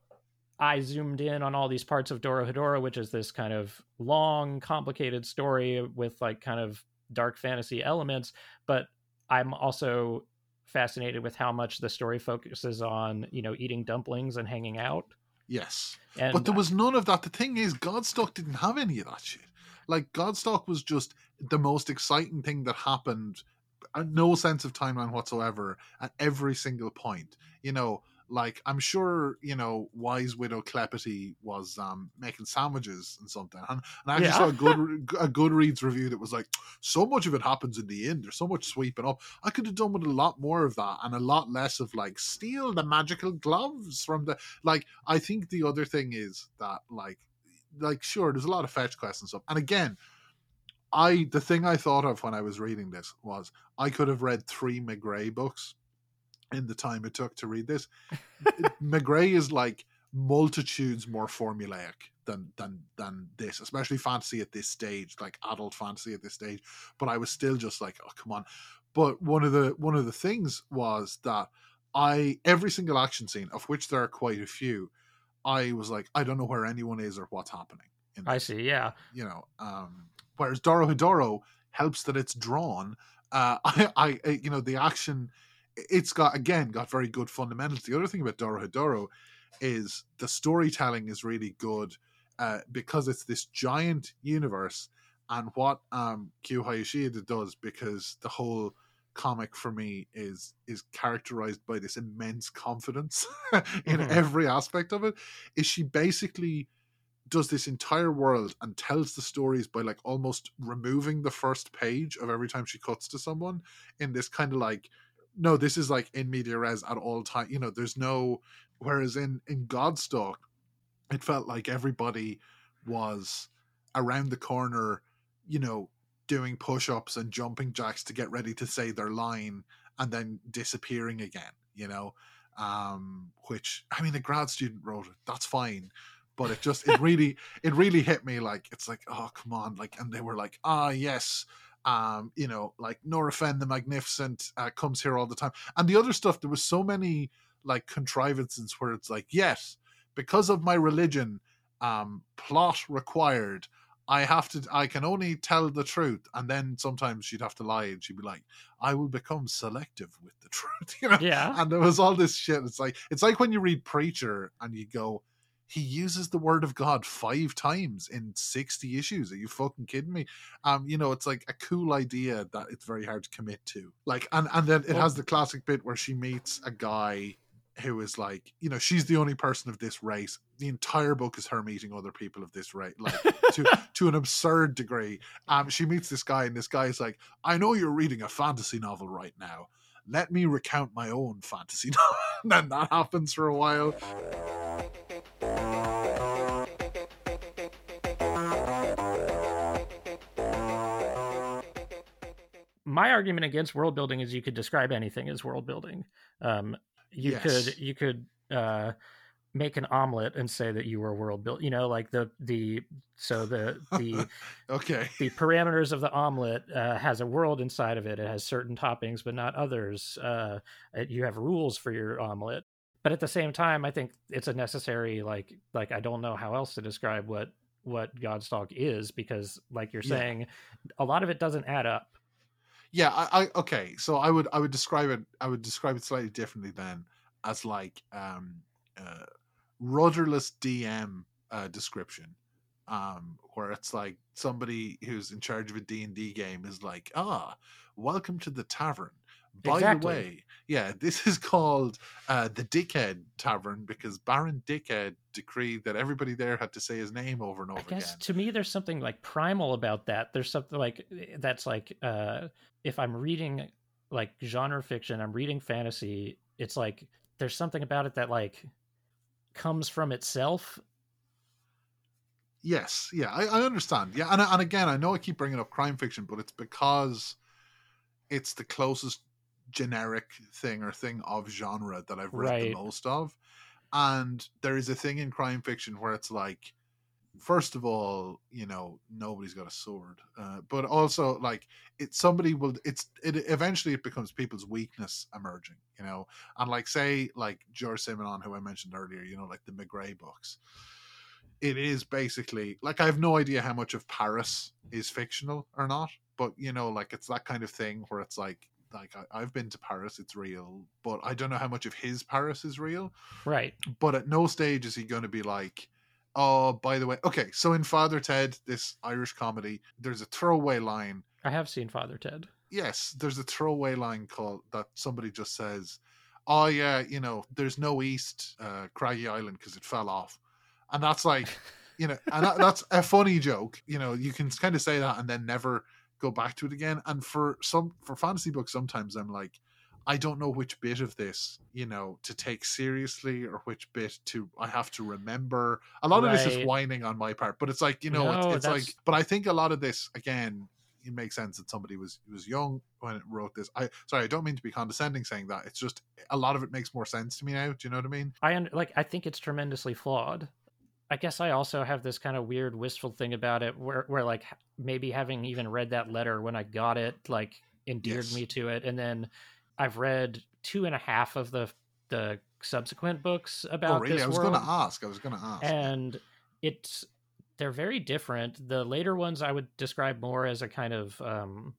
I zoomed in on all these parts of Dorohedoro, which is this kind of long, complicated story with like kind of dark fantasy elements. But I'm also fascinated with how much the story focuses on, you know, eating dumplings and hanging out. Yes And but there was none of that. The thing is, Godstalk didn't have any of that shit. Like Godstalk was just the most exciting thing that happened. No sense of timeline whatsoever at every single point. You know, like I'm sure you know Wise Widow Clepity was um making sandwiches and something, and, and I actually Yeah. saw a good [laughs] a Goodreads review that was like, so much of it happens in the end. There's so much sweeping up. I could have done with a lot more of that and a lot less of like steal the magical gloves from the like i think the other thing is that like like sure there's a lot of fetch quests and stuff and again i the thing i thought of when i was reading this was i could have read three Maigret books in the time it took to read this [laughs] Maigret is like multitudes more formulaic than than than this especially fantasy at this stage like adult fantasy at this stage but i was still just like oh come on but one of the one of the things was that I every single action scene, of which there are quite a few, I was like, I don't know where anyone is or what's happening. In I see, yeah. You know, um, whereas Dorohedoro helps that it's drawn. Uh, [laughs] I, I- you know, the action, it's got again got very good fundamentals. The other thing about Dorohedoro is the storytelling is really good uh, because it's this giant universe, and what um, Q Hayashida does because the whole comic for me is is characterized by this immense confidence [laughs] in Mhm. every aspect of it is she basically does this entire world and tells the stories by like almost removing the first page of every time she cuts to someone in this kind of like no, this is like in media res at all time. You know, there's no. Whereas in in Godstalk, it felt like everybody was around the corner, you know, doing push ups and jumping jacks to get ready to say their line and then disappearing again. You know, um, which I mean, a grad student wrote it. That's fine. But it just it [laughs] really it really hit me like it's like oh come on like and they were like ah yes um, you know, like Nora-Fen the Magnificent uh, comes here all the time, and the other stuff. There was so many like contrivances where it's like, yes, because of my religion, um, plot required. I have to. I can only tell the truth, and then sometimes she'd have to lie, and she'd be like, "I will become selective with the [laughs] truth," you know. Yeah. And there was all this shit. It's like it's like when you read Preacher and you go, he uses the word of God five times in 60 issues. Are you fucking kidding me? Um, you know, it's like a cool idea that it's very hard to commit to. Like, and, and then it has the classic bit where she meets a guy who is like, you know, she's the only person of this race. The entire book is her meeting other people of this race, like to [laughs] to an absurd degree. Um, she meets this guy, and this guy is like, I know you're reading a fantasy novel right now. Let me recount my own fantasy [laughs] novel. and then that happens for a while. My argument against world building is you could describe anything as world building. Um, you Yes. could you could uh, make an omelet and say that you were world built. You know, like the the so the the [laughs] Okay. the parameters of the omelet uh, has a world inside of it. It has certain toppings, but not others. Uh, you have rules for your omelet, but at the same time, I think it's a necessary like like I don't know how else to describe what what Godstalk is because, like you're Yeah. saying, a lot of it doesn't add up. Yeah, I, I okay. So I would I would describe it I would describe it slightly differently then as like um uh rudderless DM uh description. Um where it's like somebody who's in charge of a D&D game is like, "Ah, welcome to the tavern. By Exactly. the way, yeah, this is called uh the Dickhead Tavern because Baron Dickhead decreed that everybody there had to say his name over and over I guess again." to me, there's something like primal about that. There's something like that's like uh, if I'm reading like genre fiction, I'm reading fantasy. It's like there's something about it that like comes from itself. Yes, yeah, I, I understand. Yeah, and and again, I know I keep bringing up crime fiction, but it's because it's the closest generic thing or thing of genre that I've read the most of. And there is a thing in crime fiction where it's like, first of all, you know, nobody's got a sword, uh, but also like it's somebody will. It's it eventually it becomes people's weakness emerging, you know, and like say like George Simenon, who I mentioned earlier, you know, like the Maigret books it is basically like I have no idea how much of Paris is fictional or not, but you know, like it's that kind of thing where it's like like I, I've been to Paris, it's real, but I don't know how much of his Paris is real. Right. But at no stage is he going to be like, oh, by the way, okay. So in Father Ted, this Irish comedy, there's a throwaway line. I have seen Father Ted. Yes, there's a throwaway line called that somebody just says, oh yeah, you know, there's no East uh, Craggy Island because it fell off, and that's like you know, and that, that's a funny joke. You know, you can kind of say that and then never go back to it again. And for some for fantasy books, sometimes I'm like, I don't know which bit of this, you know, to take seriously or which bit to I have to remember. A lot of this is whining on my part, but it's like you know, No, it's, it's like. But I think a lot of this again. It makes sense that somebody was was young when it wrote this. I sorry, I don't mean to be condescending saying that. It's just a lot of it makes more sense to me now. Do you know what I mean? I like. I think it's tremendously flawed. I guess I also have this kind of weird, wistful thing about it, where, where like maybe having even read that letter when I got it, like endeared Yes. me to it, and then I've read two and a half of the the subsequent books about oh, really? this I was world, to ask. I was going to ask. and it's they're very different. The later ones I would describe more as a kind of um,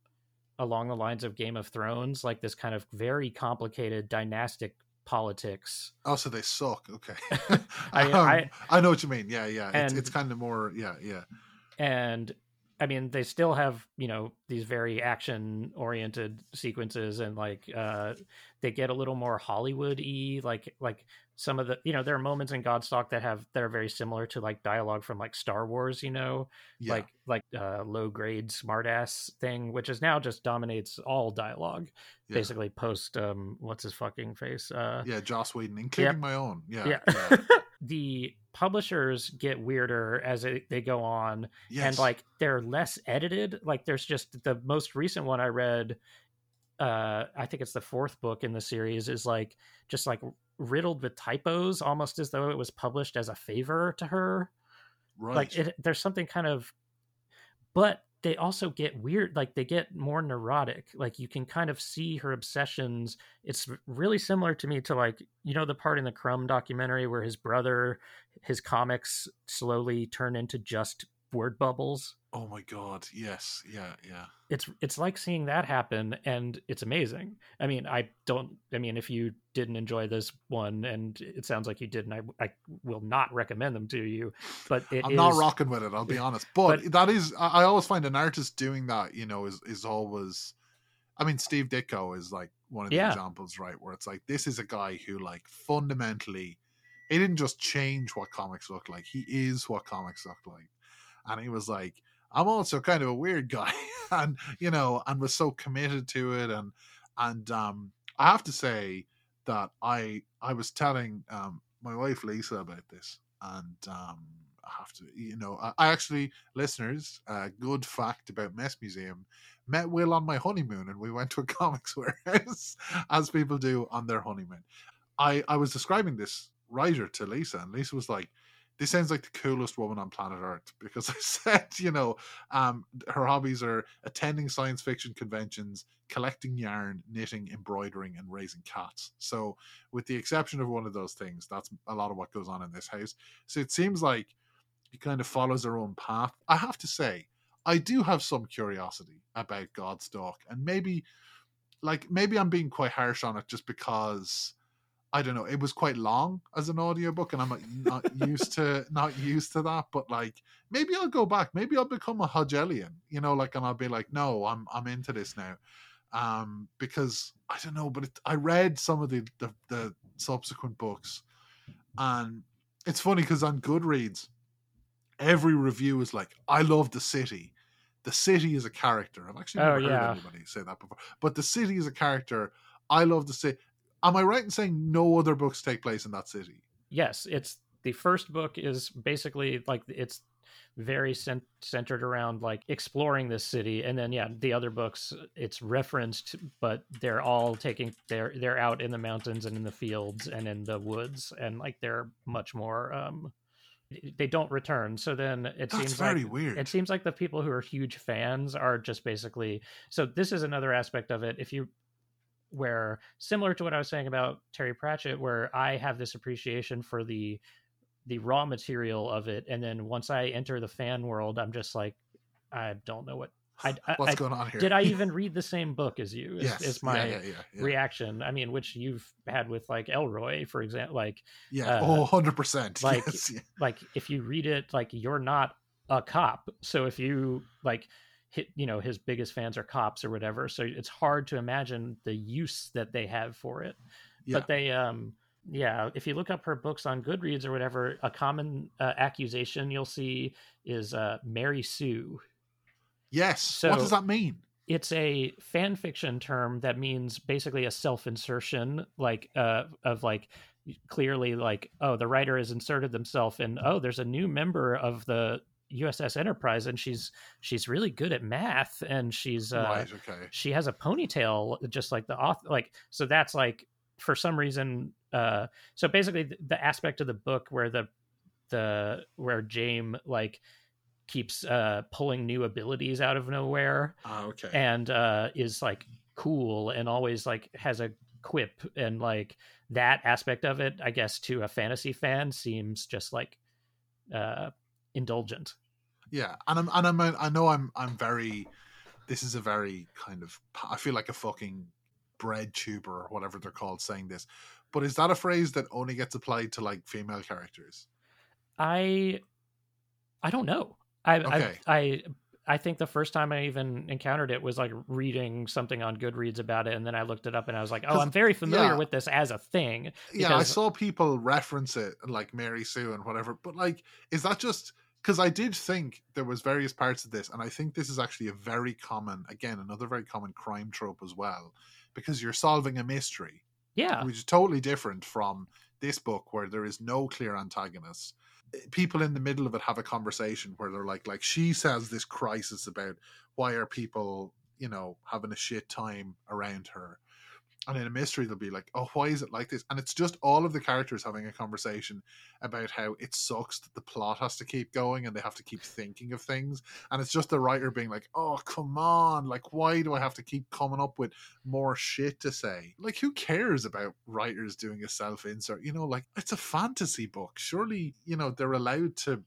along the lines of Game of Thrones, like this kind of very complicated dynastic politics. Oh, so they suck. Okay. [laughs] [laughs] I- Um, I- I know what you mean. Yeah, yeah. It's, it's kind of more. Yeah, yeah. and I mean, they still have you know these very action oriented sequences, and like uh, they get a little more Hollywood y. Like like some of the you know there are moments in Godstalk that have that are very similar to like dialogue from like Star Wars. You know, Yeah. like like uh, low grade smartass thing, which is now just dominates all dialogue. yeah. Basically, post um, what's his fucking face? Uh, Yeah, Joss Whedon, including my own. Yeah. yeah. yeah. [laughs] the publishers get weirder as it, they go on Yes. and like they're less edited like there's just the most recent one i read uh i think it's the fourth book in the series is like just like riddled with typos almost as though it was published as a favor to her. Right. like it, there's something kind of but they also get weird like they get more neurotic. Like you can kind of see her obsessions. It's really similar to me to like you know the part in the crumb documentary where his brother his comics slowly turn into just word bubbles oh my god. Yes. Yeah. Yeah. it's it's like seeing that happen and it's amazing i mean i don't i mean if you didn't enjoy this one and it sounds like you didn't i, I will not recommend them to you but it I'm not rocking with it. I'll be [laughs] honest, but, But- that is. I I always find an artist doing that. You know, is is always. I mean, Steve Ditko is like one of the Yeah. examples, right? Where it's like this is a guy who, like, fundamentally, he didn't just change what comics look like. He is what comics look like, and he was like, I'm also kind of a weird guy, [laughs] and you know, and was so committed to it, and and um, I have to say that I I was telling um my wife Lisa about this, and um, I have to, you know, I, I actually listeners, uh, good fact about Mess Museum, met Will on my honeymoon, and we went to a [laughs] comics warehouse, as people do on their honeymoon. I I was describing this writer to Lisa, and Lisa was like. This sounds like the coolest woman on planet Earth because [laughs] I said, you know, um, her hobbies are attending science fiction conventions, collecting yarn, knitting, embroidering, and raising cats. So, with the exception of one of those things, that's a lot of what goes on in this house. So, it seems like he kind of follows her own path. I have to say, I do have some curiosity about God's Godstalk, and maybe, like, maybe I'm being quite harsh on it just because. I don't know. It was quite long as an audiobook, and I'm not, not used to not used to that. But like, maybe I'll go back. Maybe I'll become a Hodgelian, you know, like, and I'll be like, no, I'm I'm into this now, um, because I don't know. But it, I read some of the, the the subsequent books, and it's funny because on Goodreads, every review is like, I love the city. The city is a character. I've actually Oh, never heard yeah. anybody say that before. But the city is a character. I love the city. Am I right in saying no other books take place in that city? yes it's the first book is basically like it's very cent- centered around like exploring this city and then yeah the other books it's referenced but they're all taking they're they're out in the mountains and in the fields and in the woods and like they're much more um they don't return so then it That's seems very like weird. it seems like the people who are huge fans are just basically so this is another aspect of it if you where similar to what I was saying about Terry Pratchett, where I have this appreciation for the the raw material of it, and then once I enter the fan world, I'm just like, I don't know what I, I, What's going on here? did. I even [laughs] read the same book as you? Is, yes. is my yeah, yeah, yeah, reaction. I mean, which you've had with like Ellroy, for example. Like, Yeah. uh, oh, 100%. [laughs] like- yes, like if you read it, like you're not a cop, so if you like hit you know his biggest fans are cops or whatever so it's hard to imagine the use that they have for it Yeah. but they um yeah if you look up her books on goodreads or whatever a common uh, accusation you'll see is uh mary sue Yes. so what does that mean? it's a fan fiction term that means basically a self-insertion like uh of like clearly like oh the writer has inserted themselves and oh there's a new member of the uss enterprise and she's she's really good at math and she's uh right. Okay. she has a ponytail just like the author like so that's like for some reason uh so basically the, the aspect of the book where the the where James like keeps uh pulling new abilities out of nowhere Ah, okay. and uh is like cool and always like has a quip and like that aspect of it i guess to a fantasy fan seems just like uh indulgent Yeah, and I'm and I'm I know I'm I'm very. This is a very kind of. I feel like a fucking bread tuber or whatever they're called saying this, but is that a phrase that only gets applied to like female characters? i i don't know i Okay. I, I I think the first time I even encountered it was like reading something on Goodreads about it, and then I looked it up and I was like, "Oh, I'm very familiar yeah. with this as a thing." yeah, I saw people reference it and like Mary Sue and whatever, but like, is that just because I did think there was various parts of this, and I think this is actually a very common, again, another very common crime trope as well, because you're solving a mystery, Yeah, which is totally different from this book where there is no clear antagonist. People in the middle of it have a conversation where they're like, like she says this crisis about why are people, you know, having a shit time around her. And in a mystery, they'll be like, oh, why is it like this? And it's just all of the characters having a conversation about how it sucks that the plot has to keep going and they have to keep thinking of things. And it's just the writer being like, oh, come on. Like, why do I have to keep coming up with more shit to say? Like, who cares about writers doing a self insert? You know, like, it's a fantasy book. Surely, you know, they're allowed to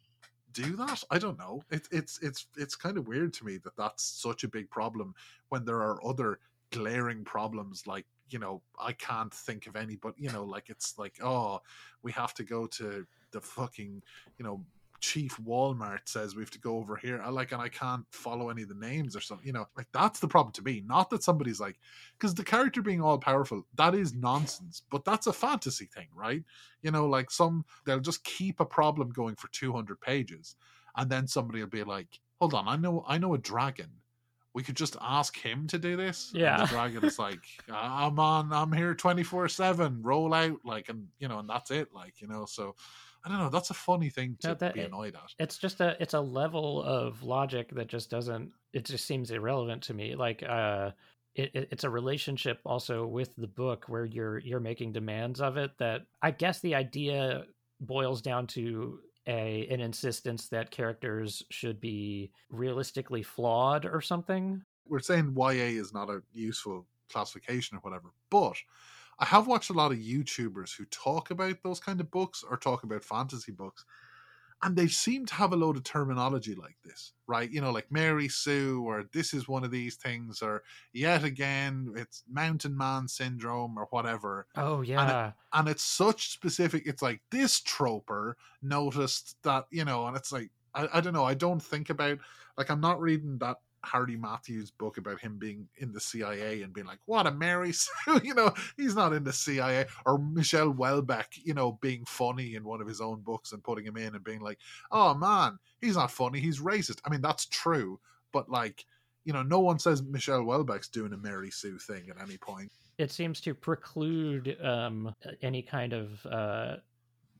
do that i don't know it, it's it's it's kind of weird to me that that's such a big problem when there are other glaring problems like you know i can't think of any but you know like it's like oh we have to go to the fucking you know chief walmart says we have to go over here. I like and i can't follow any of the names or something you know like that's the problem to me. Not that somebody's like because the character being all powerful that is nonsense but that's a fantasy thing right? You know like some they'll just keep a problem going for 200 pages and then somebody will be like hold on i know i know a dragon we could just ask him to do this And Yeah. the dragon is like [laughs] i'm on i'm here 24 7 roll out like and you know and that's it like you know so i don't know that's a funny thing to No, that- be annoyed at it's just a it's a level of logic that just doesn't it just seems irrelevant to me like uh it, it, it's a relationship also with the book where you're you're making demands of it that i guess the idea boils down to a an insistence that characters should be realistically flawed or something? We're saying YA is not a useful classification or whatever, but I have watched a lot of YouTubers who talk about those kind of books or talk about fantasy books, and they seem to have a load of terminology like this, right? You know, like Mary Sue, or this is one of these things, or yet again, it's Mountain Man syndrome, or whatever. oh yeah And it's such specific, it's like this troper noticed that, you know, and it's like, I, I don't know, I don't think about, like, I'm not reading that Harry Mathews book about him being in the CIA and being like, what a Mary Sue, [laughs] you know, he's not in the CIA. Or Michel Houellebecq, you know, being funny in one of his own books and putting him in and being like, oh man, he's not funny, he's racist. I mean, that's true, but like, you know, no one says Michel Houellebecq's doing a Mary Sue thing at any point. it seems to preclude um, any kind of uh,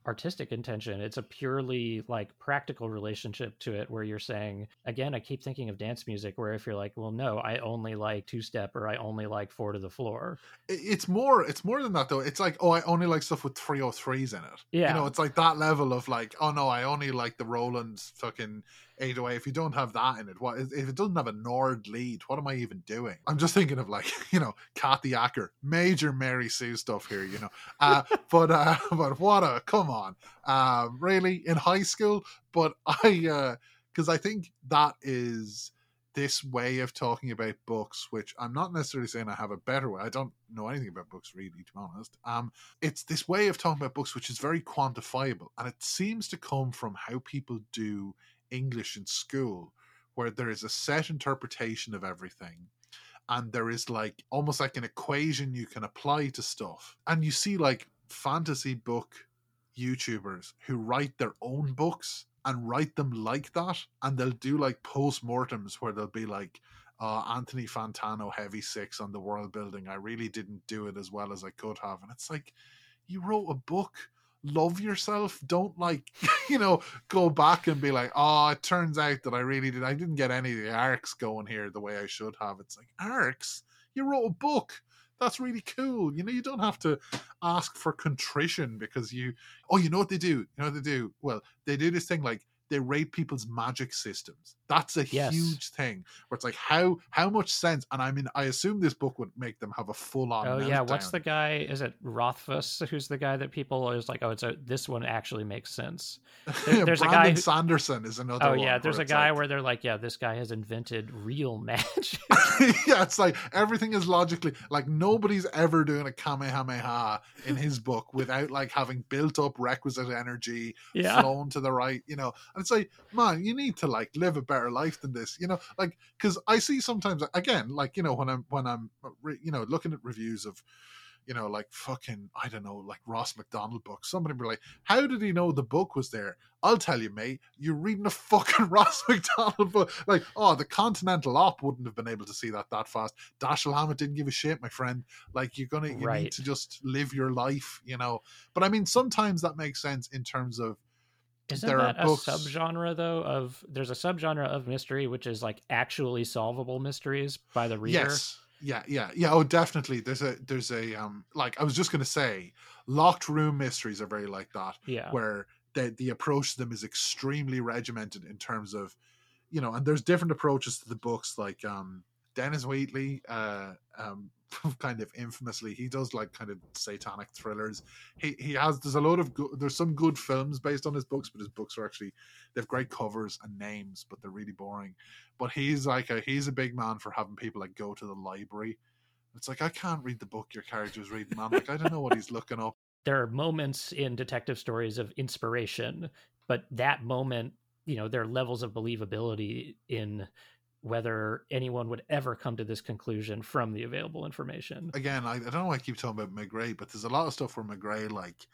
artistic intention. It's a purely like practical relationship to it where you're saying, again, I keep thinking of dance music where if you're like, well, no, I only like two step or I only like four to the floor. It's more. It's more than that, though. It's like, oh, I only like stuff with three hundred threes in it. Yeah. you know, it's like that level of like, oh no, I only like the Roland fucking eight away. If you don't have that in it, what if it doesn't have a Nord lead? What am I even doing? I'm just thinking of like, [laughs] you know, Kathy Acker, major Mary Sue stuff here, you know. Uh, [laughs] but uh, [laughs] but what a come on, um, really in high school. But I, uh, because I think that is this way of talking about books, which I'm not necessarily saying I have a better way. I don't know anything about books really, to be honest. Um, it's this way of talking about books which is very quantifiable, and it seems to come from how people do English in school, where there is a set interpretation of everything. And there is like almost like an equation you can apply to stuff. And you see like fantasy book YouTubers who write their own books and write them like that. And they'll do like post-mortems where they'll be like, uh, Anthony Fantano heavy six on the world building. I really didn't do it as well as I could have. And it's like, you wrote a book. Love yourself. Don't like, [laughs] you know, go back and be like, oh, it turns out that I really did. I didn't get any of the arcs going here the way I should have. It's like, arcs? You wrote a book. That's really cool. You know, you don't have to ask for contrition because you, oh, you know what they do? You know what they do? Well, they do this thing like they rate people's magic systems. That's a Yes. huge thing where it's like how how much sense. And I mean, I assume this book would make them have a full on. Oh yeah, what's the guy? Is it Rothfuss? Who's the guy that people is like? Oh, it's a this one actually makes sense. [laughs] there- there's a guy who- Sanderson is another. Oh yeah, there's a guy like- where they're like, yeah, this guy has invented real [laughs] magic. [laughs] yeah, it's like everything is logically like nobody's ever doing a kamehameha in his book without like having built up requisite energy, yeah, flown to the right, you know. It's like, man, you need to like live a better life than this, you know? Like, because I see sometimes, again, like you know, when I'm when I'm, uh, you know, looking at reviews of you know, like fucking, I don't know, like Ross Macdonald books. Somebody be like, how did he know the book was there? I'll tell you, mate, you're reading a fucking [laughs] Ross Macdonald book. Like, oh, the Continental Op wouldn't have been able to see that that fast. Dashiell Hammett didn't give a shit, my friend. Like, you're gonna, you Right. need to just live your life, you know. But I mean, sometimes that makes sense in terms of Isn't there are that a books- subgenre though? Of there's a subgenre of mystery which is like actually solvable mysteries by the reader. Yes. Yeah, yeah, yeah. Oh, definitely. There's a there's a um like I was just gonna say, locked room mysteries are very like that, Yeah. where the the approach to them is extremely regimented in terms of, you know, and there's different approaches to the books. Like um Dennis Wheatley, uh, um, [laughs] kind of infamously, he does like kind of satanic thrillers. He he has there's a lot of good, there's some good films based on his books, but his books are actually they have great covers and names, but they're really boring. But he's like a he's a big man for having people like go to the library. It's like I can't read the book your character's reading, man. Like I don't know what he's looking up. there are moments in detective stories of inspiration, but that moment, you know, there are levels of believability in whether anyone would ever come to this conclusion from the available information. Again, I, I don't know why I keep talking about Maigret, but there's a lot of stuff where Maigret like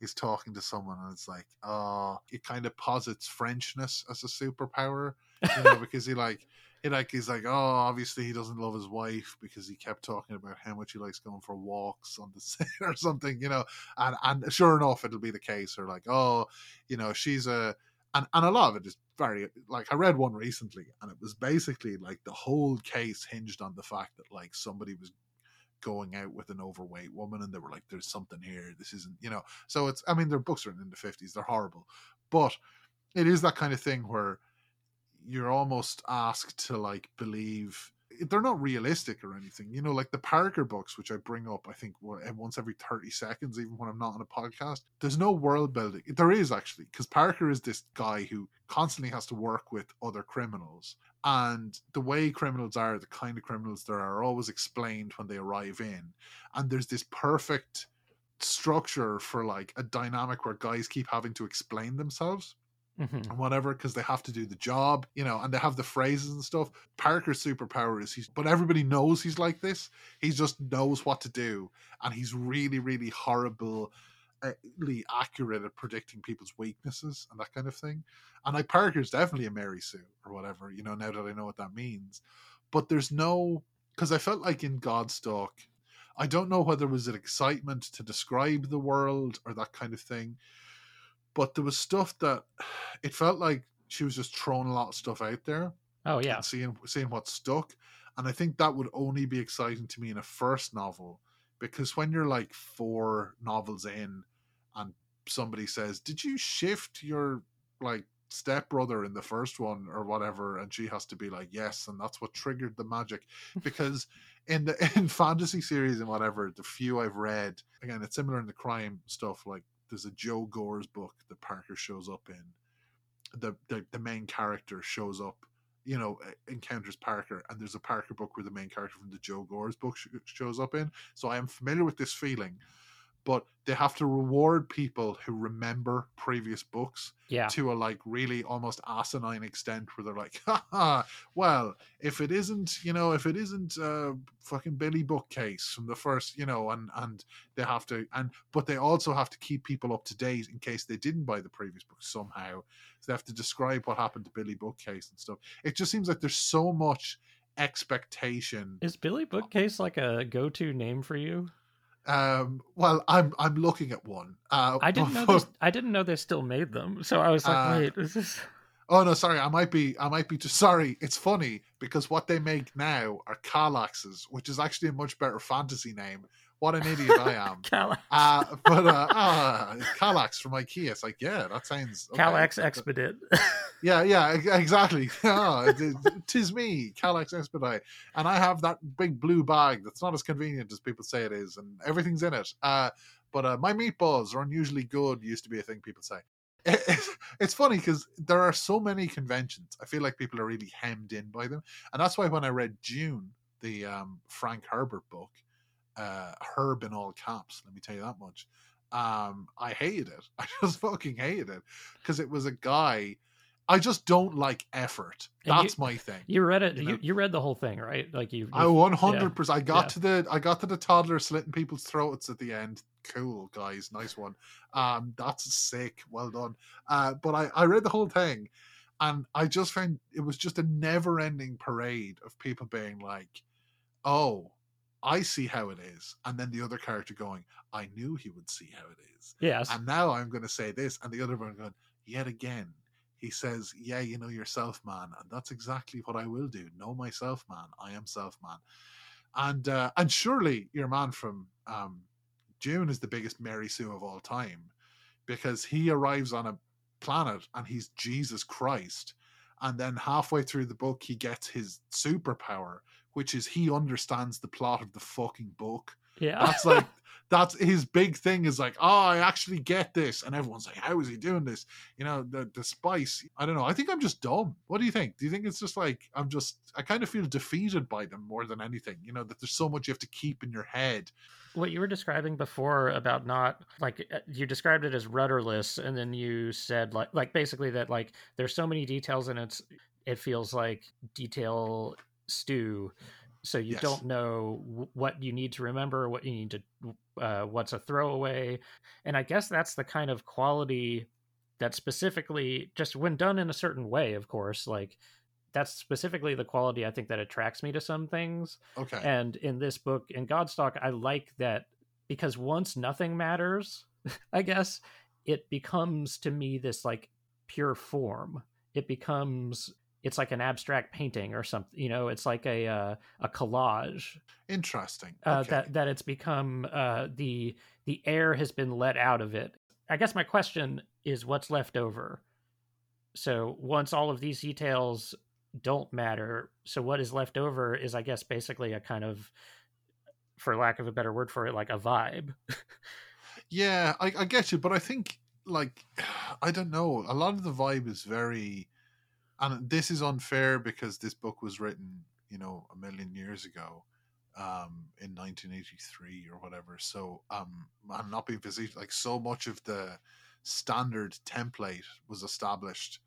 is talking to someone and it's like, ah, oh, it kind of posits Frenchness as a superpower, you know, [laughs] because he like he like he's like, oh, obviously he doesn't love his wife because he kept talking about how much he likes going for walks on the [laughs] set or something, you know, and and sure enough, it'll be the case. Or like, oh, you know, she's a and and a lot of it is very like I read one recently, and it was basically like the whole case hinged on the fact that like somebody was going out with an overweight woman, and they were like, "There's something here. This isn't," you know. So it's I mean, their books are in the fifties; they're horrible, but it is that kind of thing where you're almost asked to like believe they're not realistic or anything. You know, like the Parker books, which I bring up, I think once every 30 seconds, even when I'm not on a podcast. There's no world building. There is actually, because Parker is this guy who constantly has to work with other criminals. And the way criminals are, the kind of criminals there are, are always explained when they arrive in. And there's this perfect structure for like a dynamic where guys keep having to explain themselves Mhm. and whatever because they have to do the job, you know, and they have the phrases and stuff. Parker's superpower is he's, but everybody knows he's like this. He just knows what to do, and he's really, really horribly accurate at predicting people's weaknesses and that kind of thing. And like Parker's definitely a Mary Sue or whatever, you know. Now that I know what that means, but there's no because I felt like in Godstalk, I don't know whether it was an excitement to describe the world or that kind of thing but there was stuff that it felt like she was just throwing a lot of stuff out there Oh yeah. seeing seeing what stuck. And I think that would only be exciting to me in a first novel because when you're like four novels in and somebody says, "Did you shift your like stepbrother in the first one or whatever?" and she has to be like, "Yes," and that's what triggered the magic [laughs] because in the [laughs] in fantasy series and whatever, the few I've read, again, it's similar in the crime stuff like there's a Joe Gores' book that Parker shows up in. The, the the main character shows up, you know, encounters Parker, and there's a Parker book where the main character from the Joe Gores' book sh- shows up in. So I am familiar with this feeling, but they have to reward people who remember previous books Yeah. to a like really almost asinine extent where they're like, [laughs] ha well, if it isn't, you know, if it isn't uh fucking Billy Bookcase from the first, you know, and and they have to and but they also have to keep people up to date in case they didn't buy the previous book somehow. So they have to describe what happened to Billy Bookcase and stuff. It just seems like there's so much expectation. Is Billy Bookcase like a go-to name for you? Um well I'm I'm looking at one. Uh I didn't [laughs] know this. I didn't know they still made them. So I was like, Uh, wait, is this? [laughs] Oh no, sorry. I might be. I might be just sorry. It's funny because what they make now are Kallaxes, which is actually a much better fantasy name. What an idiot I am. [laughs] Cala- Uh, but uh, uh, Kallax from IKEA. It's like, yeah, that sounds. okay. Kallax Expedite. Yeah, yeah, [laughs] exactly. [laughs] Oh, tis me, Kallax Expedite, and I have that big blue bag that's not as convenient as people say it is, and everything's in it. Uh, but uh, my meatballs are unusually good. Used to be a thing people say. It- it- it's funny because there are so many conventions. I feel like people are really hemmed in by them, and that's why when I read Dune, the um, Frank Herbert book, uh, Herb in all caps. Let me tell you that much. Um, I hated it. [laughs] I just fucking hated it because it was a guy I just don't like effort. And you- That's my thing. You read it. You You, know? you, read the whole thing, right? Like you. I one hundred percent. I got yeah. to the I got to the toddler slitting people's throats at the end. Cool guys, nice one. Um, that's sick. Well done. Uh, but I I read the whole thing, and I just found it was just a never ending parade of people being like, "Oh, I see how it is," and then the other character going, "I knew he would see how it is," Yes. and now I'm going to say this, and the other one going, "Yet again." He says, "Yeah, you know yourself, man," and that's exactly what I will do. Know myself, man. I am self, man and uh, and surely your man from um, Dune is the biggest Mary Sue of all time because he arrives on a planet and he's Jesus Christ, and then halfway through the book he gets his superpower, which is he understands the plot of the fucking book. yeah. That's like [laughs] that's his big thing is like, oh, I actually get this, and everyone's like, how is he doing this? You know, the the spice. I don't know. I think I'm just dumb. What do you think? Do you think it's just like I'm just? I kind of feel defeated by them more than anything. You know, that there's so much you have to keep in your head. what you were describing before about not like uh, you described it as rudderless and then you said like like basically that like there's so many details and it's it feels like detail stew so you Yes. don't know w- what you need to remember what you need to uh, what's a throwaway and i guess that's the kind of quality that specifically just when done in a certain way of course like that's specifically the quality i think that attracts me to some things Okay. and in this book in Godstalk, I like that because once nothing matters, [laughs] I guess it becomes to me this like pure form. It becomes it's like an abstract painting or something. You know, it's like a uh, a collage Interesting. uh, that that it's become uh, the the air has been let out of it. I guess my question is what's left over. So once all of these details don't matter, so what is left over is, I guess, basically a kind of, for lack of a better word for it, like a vibe. Yeah, I, I get you, but I think like [sighs] I don't know. A lot of the vibe is very, and this is unfair because this book was written, you know, a million years ago, um, in 1983 or whatever. So, um, I'm not being. Like so much of the standard template was established,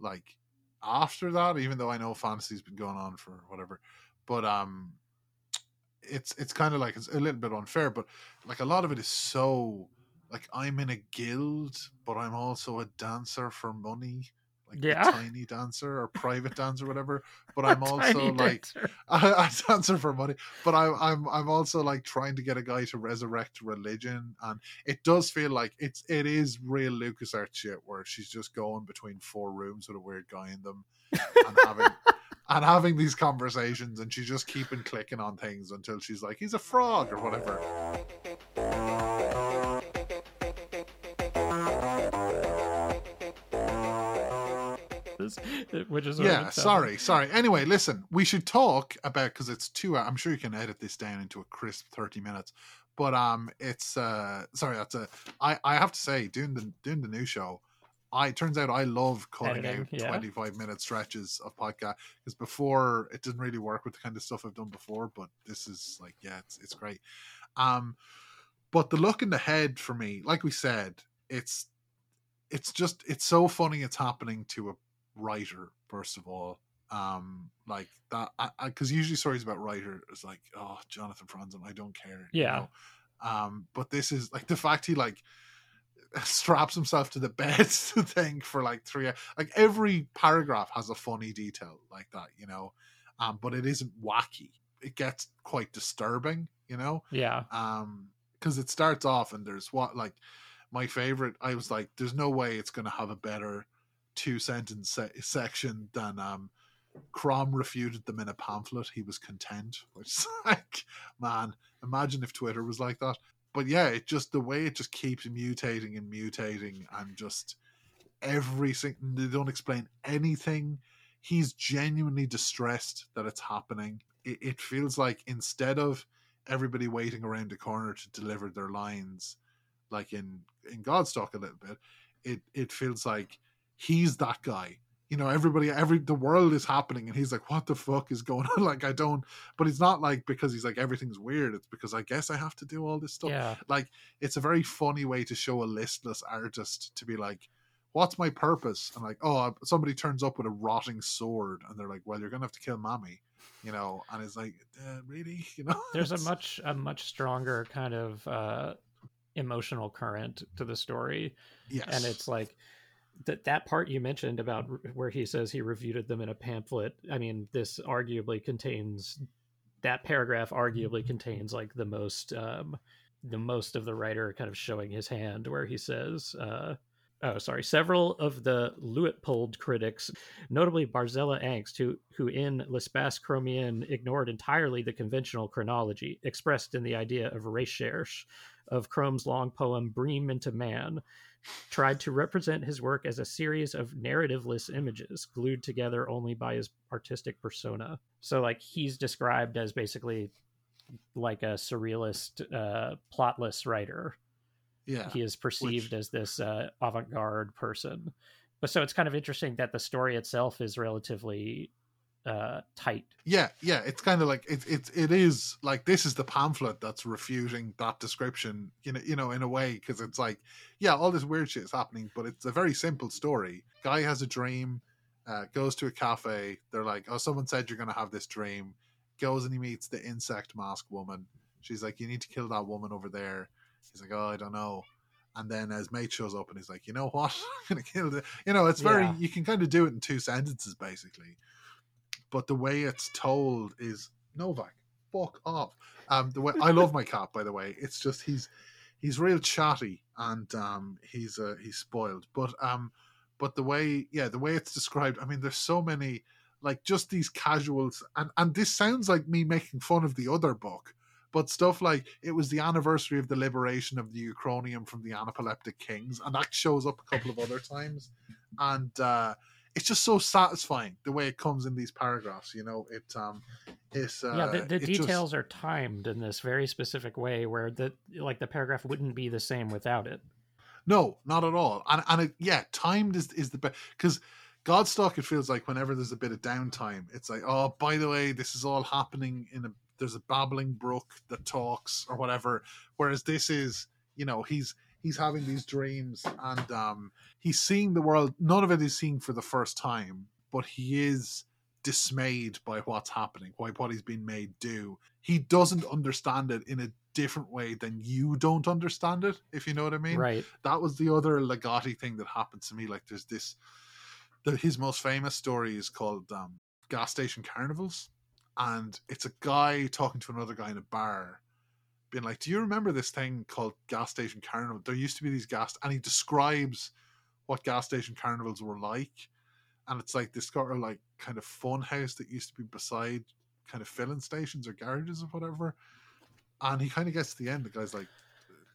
like after that. Even though I know fantasy's been going on for whatever, but um, it's it's kind of like it's a little bit unfair, but like a lot of it is so like I'm in a guild, but I'm also a dancer for money, like Yeah. tiny dancer or [laughs] private dancer, whatever. But I'm also like. I, I [laughs] dancer for money, but I'm I'm I'm also like trying to get a guy to resurrect religion, and it does feel like it's it is real LucasArts shit where she's just going between four rooms with a weird guy in them and having [laughs] and having these conversations, and she's just keeping clicking on things until she's like he's a frog or whatever. [laughs] which is Yeah, sorry, sorry. Anyway, listen, we should talk about because it's two. I'm sure you can edit this down into a crisp thirty minutes. But um, it's uh, sorry, that's a. I I have to say, doing the doing the new show, I turns out I love cutting Editing, out yeah. 25 minute stretches of podcast because before it didn't really work with the kind of stuff I've done before. But this is like, yeah, it's it's great. Um, but the Luck in the Head for me, like we said, it's it's just it's so funny. It's happening to a writer first of all um like that because usually stories about writer is like oh jonathan franzen i don't care you Yeah. know? um but this is like the fact he like straps himself to the bed [laughs] to think for like three like every paragraph has a funny detail like that you know um but it isn't wacky it gets quite disturbing you know Yeah. um because it starts off and there's what like my favorite i was like there's no way it's to have a better two sentence se- section than um Crome refuted them in a pamphlet. He was content. [laughs] Which is like man imagine if twitter was like that. But yeah it just the way it just keeps mutating and mutating and just every single they don't explain anything. He's genuinely distressed that it's happening. It, it feels like instead of everybody waiting around the corner to deliver their lines like in in godstalk a little bit it it feels like he's that guy you know everybody every the world is happening and he's like what the fuck is going [laughs] on like i don't but it's not like because he's like everything's weird it's because i guess i have to do all this stuff Yeah. like it's a very funny way to show a listless artist to be like what's my purpose? And like, oh, somebody turns up with a rotting sword, and they're like, well, you're gonna have to kill mommy, you know. And it's like, uh, really, [laughs] you know. There's a much a much stronger kind of uh, emotional current to the story, yes, and it's like that that part you mentioned about where he says he reviewed them in a pamphlet. I mean, this arguably contains that paragraph. Arguably contains like the most. Um, the most of the writer kind of showing his hand where he says uh, oh sorry several of the luitpold critics notably barzella angst who, who in l'espace chromien ignored entirely the conventional chronology expressed in the idea of recherche of Crome's long poem Bream into Man, tried to represent his work as a series of narrativeless images glued together only by his artistic persona. So, like, he's described as basically like a surrealist, uh, plotless writer. Yeah. He is perceived which... as this uh, avant garde person. But so it's kind of interesting that the story itself is relatively uh, tight. Yeah, yeah, it's kind of like it, it it is like this is the pamphlet that's refuting that description, you know, you know, in a way because it's like, yeah, all this weird shit is happening, but it's a very simple story. Guy has a dream, uh, goes to a cafe. They're like, oh, someone said you're gonna have this dream. Goes and he meets the insect mask woman. She's like, you need to kill that woman over there. He's like, oh, I don't know. And then as mate shows up and he's like, you know what, [laughs] I'm gonna kill the. You know, it's very. Yeah. You can kind of do it in two sentences basically but the way it's told is Novak, fuck off. Um, the way I love my cat, by the way. It's just he's he's real chatty and um, he's uh, he's spoiled. But um, but the way yeah, the way it's described. I mean, there's so many like just these casuals, and and this sounds like me making fun of the other book. But stuff like it was the anniversary of the liberation of the Uchronium from the Anapoleptic Kings, and that shows up a couple of other times. And uh, it's just so satisfying the way it comes in these paragraphs. You know, it um, it's uh, yeah. The, the details just... are timed in this very specific way, where the like the paragraph wouldn't be the same without it. No, not at all. And and it, yeah, timed is is the best because. Godstalk, it feels like whenever there's a bit of downtime, it's like, oh, by the way, this is all happening in a there's a babbling brook that talks or whatever. Whereas this is, you know, he's he's having these dreams and um, he's seeing the world. None of it is seen for the first time, but he is dismayed by what's happening, by what he's been made do. He doesn't understand it in a different way than you don't understand it, if you know what I mean. Right. That was the other Ligotti thing that happened to me. Like there's this the, his most famous story is called um, Gas Station Carnivals. And it's a guy talking to another guy in a bar being like, "Do you remember this thing called gas station carnival? There used to be these gas," and he describes what gas station carnivals were like, and it's like this sort of like kind of fun house that used to be beside kind of filling stations or garages or whatever. And he kind of gets to the end. The guy's like,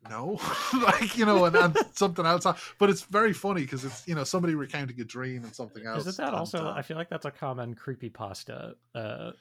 no [laughs] like you know and, and [laughs] something else but it's very funny because it's you know somebody recounting a dream and something else is it that and, also uh, i feel like that's a common creepy pasta uh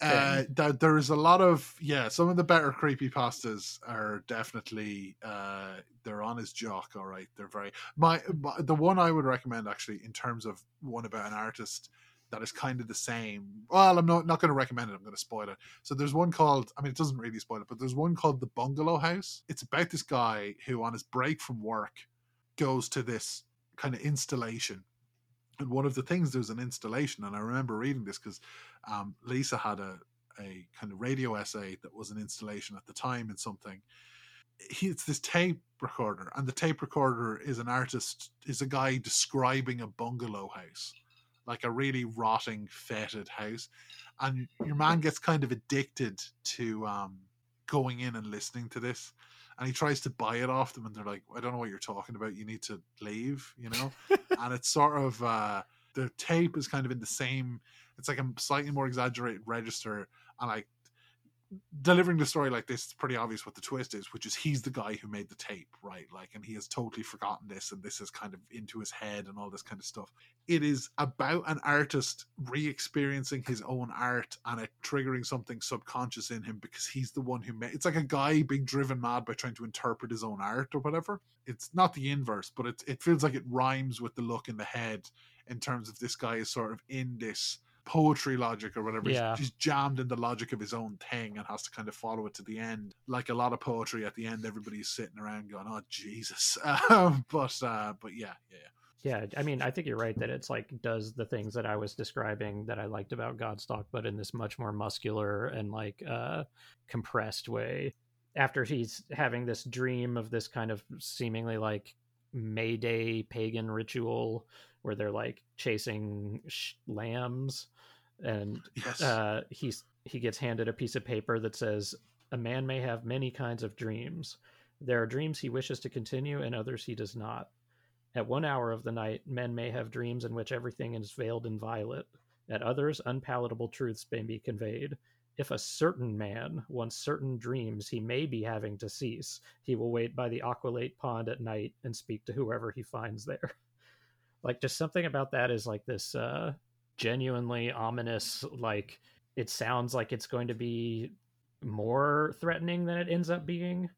uh, that there is a lot of yeah. Some of the better creepy pastas are definitely uh, they're on his jock. All right, they're very my, my the one I would recommend actually in terms of one about an artist that is kind of the same. Well, I'm not not going to recommend it. I'm going to spoil it. So there's one called. I mean, it doesn't really spoil it, but there's one called the Bungalow House. It's about this guy who, on his break from work, goes to this kind of installation and one of the things there's an installation, and I remember reading this because um, Lisa had a a kind of radio essay that was an installation at the time in something. He, it's this tape recorder, and the tape recorder is an artist, is a guy describing a bungalow house, like a really rotting, fetid house, and your man gets kind of addicted to um, going in and listening to this and he tries to buy it off them and they're like i don't know what you're talking about. You need to leave you know? [laughs] And it's sort of uh the tape is kind of in the same it's like a slightly more exaggerated register and like delivering the story like this, it's pretty obvious what the twist is, which is he's the guy who made the tape, right? Like, and he has totally forgotten this, and this is kind of into his head and all this kind of stuff. It is about an artist re experiencing his own art and it triggering something subconscious in him because he's the one who made it's like a guy being driven mad by trying to interpret his own art or whatever. It's not the inverse, but it, it feels like it rhymes with the luck in the head in terms of this guy is sort of in this poetry logic or whatever. Yeah. He's, he's, jammed in the logic of his own thing and has to kind of follow it to the end. Like a lot of poetry at the end, everybody's sitting around going, "Oh Jesus!" [laughs] Um, but uh, but yeah, yeah, Yeah, I mean, I think you're right that it's like does the things that I was describing that I liked about Godstalk, but in this much more muscular and like uh, compressed way. After he's having this dream of this kind of seemingly like May Day pagan ritual where they're like chasing sh- lambs, and Yes. uh, he's he gets handed a piece of paper that says a man may have many kinds of dreams. There are dreams he wishes to continue, and others he does not. At one hour of the night, men may have dreams in which everything is veiled in violet. At others, unpalatable truths may be conveyed. If a certain man wants certain dreams he may be having to cease, he will wait by the aqualate pond at night and speak to whoever he finds there. [laughs] Like, just something about that is like this uh, genuinely ominous, like, it sounds like it's going to be more threatening than it ends up being.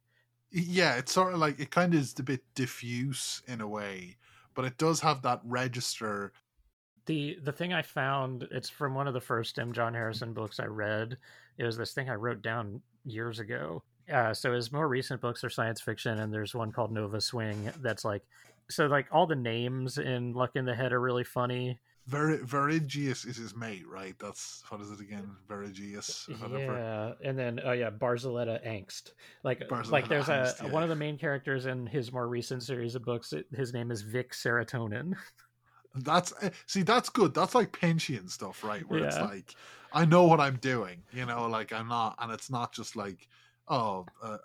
yeah, it's sort of like it kind of is a bit diffuse in a way, but it does have that register. The the thing I found it's from one of the first M. John Harrison books I read. It was this thing I wrote down years ago. Uh, so his more recent books are science fiction, and there's one called Nova Swing that's like so like all the names in Luck in the Head are really funny. Ver- Verigius is his mate, right? That's what is it again? Verigius. Yeah, and then oh yeah, Barzaletta Angst. Like Barzaletta like there's Angst, a yeah. one of the main characters in his more recent series of books. His name is Vic Serotonin. [laughs] That's eh, see, that's good. That's like Pinchian stuff, right? Where it's like, I know what I'm doing, you know, like I'm not, and it's not just like, oh, uh,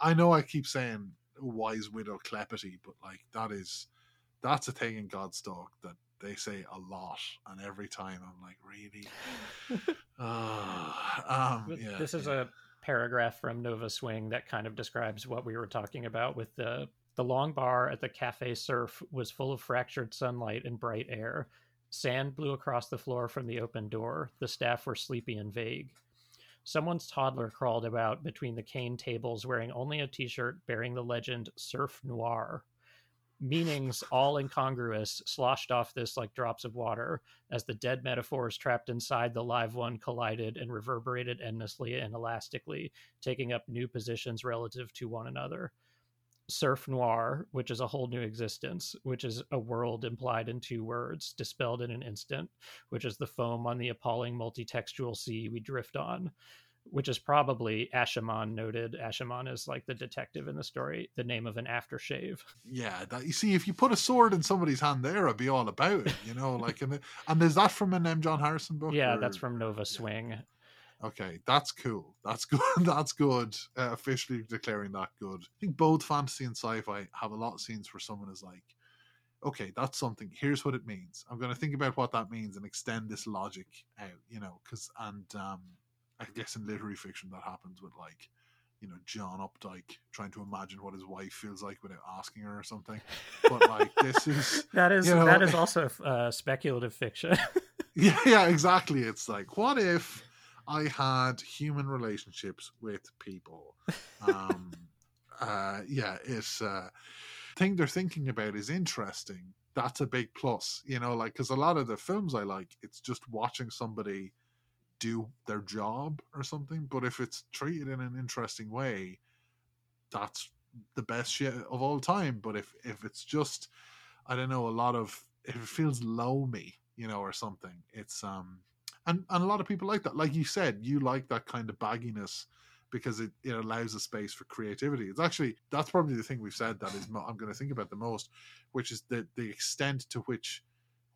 I I know I keep saying wise widow Clepity, but like that is, that's a thing in Godstalk that they say a lot, and every time I'm like, really, Ah, [laughs] um, yeah, this is yeah. a paragraph from Nova Swing that kind of describes what we were talking about with the the long bar at the Cafe Surf was full of fractured sunlight and bright air. Sand blew across the floor from the open door. The staff were sleepy and vague. Someone's toddler crawled about between the cane tables wearing only a t shirt bearing the legend Surf Noir. Meanings, all incongruous, sloshed off this like drops of water as the dead metaphors trapped inside the live one collided and reverberated endlessly and elastically, taking up new positions relative to one another. Surf Noir, which is a whole new existence, which is a world implied in two words, dispelled in an instant, which is the foam on the appalling multi-textual sea we drift on, which is probably Aschemann noted. Aschemann is like the detective in the story, the name of an aftershave. yeah, that you see, if you put a sword in somebody's hand there, I'd be all about it, you know. Like, and and is that from an M. John Harrison book? Yeah, or- that's from Nova Swing. Okay, that's cool. That's [laughs] good. That's good. Uh, officially declaring that good. I think both fantasy and sci-fi have a lot of scenes where someone is like, "Okay, that's something. Here's what it means. I'm going to think about what that means and extend this logic out." You know, because and um, I guess in literary fiction that happens with like, you know, John Updike trying to imagine what his wife feels like without asking her or something. But like, this [laughs] is That is You know- that is also uh, speculative fiction. [laughs] yeah, yeah, exactly. It's like, what if I had human relationships with people? Um, [laughs] uh, yeah, it's uh, thing they're thinking about is interesting. That's a big plus, you know, like because a lot of the films I like, it's just watching somebody do their job or something. But if it's treated in an interesting way, that's the best shit of all time. But if if it's just, I don't know, a lot of if it feels loamy, you know, or something, it's um, and and a lot of people like that. Like you said, you like that kind of bagginess because it, it allows a space for creativity. It's actually that's probably the thing we've said that is mo- I'm going to think about the most, which is the the extent to which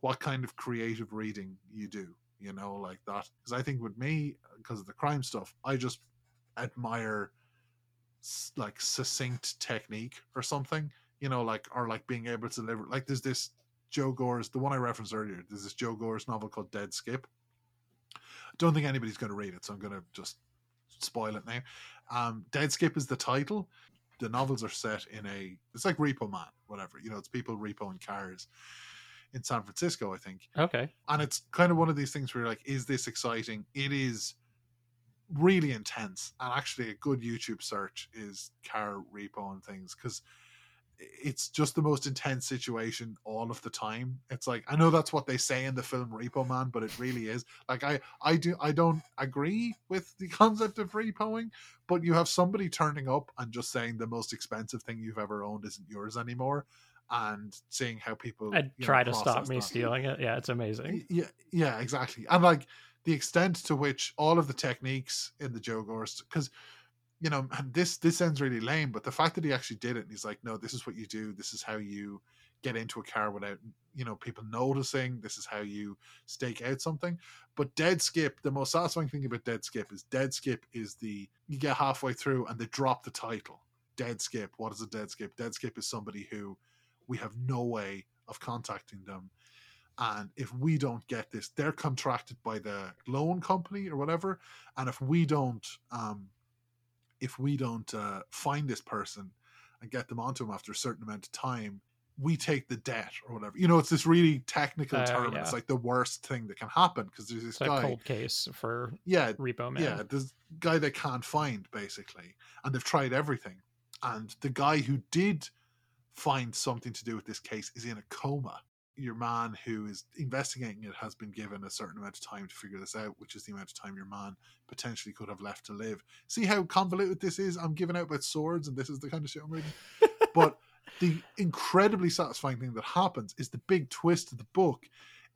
what kind of creative reading you do. You know, like that. Because I think with me, because of the crime stuff, I just admire like succinct technique or something. You know, like or like being able to deliver. Like there's this Joe Gores' the one I referenced earlier. There's this Joe Gores novel called Dead Skip. Don't think anybody's going to read it, so I'm going to just spoil it now. Um, Dead Skip is the title. The novels are set in a. It's like Repo Man, whatever. You know, it's people repoing cars in San Francisco, I think okay. and it's kind of one of these things where you're like, is this exciting? It is really intense, and actually, a good YouTube search is car repo and things because it's just the most intense situation all of the time. It's like I know that's what they say in the film Repo Man, but it really is. Like I, I do, I don't agree with the [laughs] concept of repoing, but you have somebody turning up and just saying the most expensive thing you've ever owned isn't yours anymore, and seeing how people and you know, try to stop me that. stealing it. Yeah, it's amazing. Yeah, yeah, exactly. And like the extent to which all of the techniques in the Joe Gores, because you know, and this this sounds really lame, but the fact that he actually did it, and he's like, no, this is what you do. This is how you get into a car without you know people noticing. This is how you stake out something. But dead skip, the most satisfying thing about dead skip is dead skip is the you get halfway through and they drop the title. Dead skip. What is a dead skip? Dead skip is somebody who we have no way of contacting them and if we don't get this they're contracted by the loan company or whatever and if we don't um if we don't uh, find this person and get them onto him after a certain amount of time we take the debt or whatever you know it's this really technical Oh, term yeah. it's like the worst thing that can happen because there's this It's a guy cold case for yeah Repo Man. yeah, this guy they can't find basically, and they've tried everything. And the guy who did find something to do with this case is in a coma. Your man who is investigating it has been given a certain amount of time to figure this out, which is the amount of time your man potentially could have left to live. See how convoluted this is? I'm giving out about swords, and this is the kind of shit I'm reading. [laughs] but the incredibly satisfying thing that happens is the big twist of the book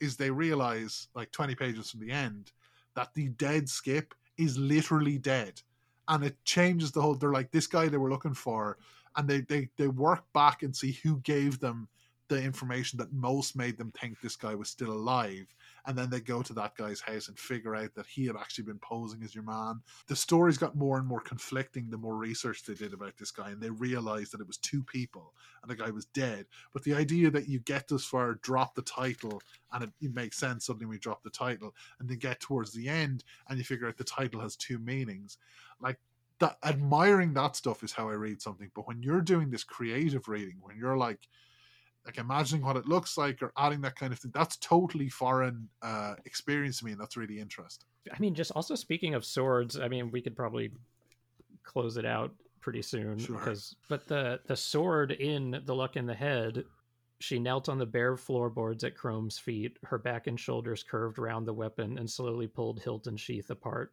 is they realize, like 20 pages from the end, that the dead skip is literally dead and it changes the whole they're like this guy they were looking for and they they they work back and see who gave them the information that most made them think this guy was still alive and then they go to that guy's house and figure out that he had actually been posing as your man. The stories got more and more conflicting the more research they did about this guy and they realized that it was two people and the guy was dead. But the idea that you get this far drop the title and it, it makes sense suddenly we drop the title and then get towards the end and you figure out the title has two meanings. Like that admiring that stuff is how i read something but when you're doing this creative reading when you're like like imagining what it looks like or adding that kind of thing that's totally foreign uh experience to me and that's really interesting. I mean, just also speaking of swords, I mean, we could probably close it out pretty soon Sure. because but the the sword in the luck in the head she knelt on the bare floorboards at Crome's feet her back and shoulders curved round the weapon and slowly pulled hilt and sheath apart.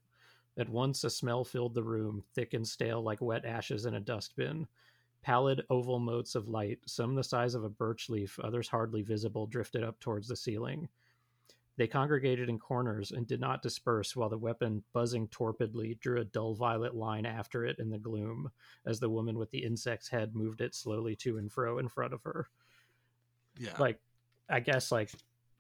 At once a smell filled the room thick and stale like wet ashes in a dustbin pallid oval motes of light some the size of a birch leaf others hardly visible drifted up towards the ceiling they congregated in corners and did not disperse while the weapon, buzzing torpidly, drew a dull violet line after it in the gloom as the woman with the insect's head moved it slowly to and fro in front of her. yeah Like, I guess, like,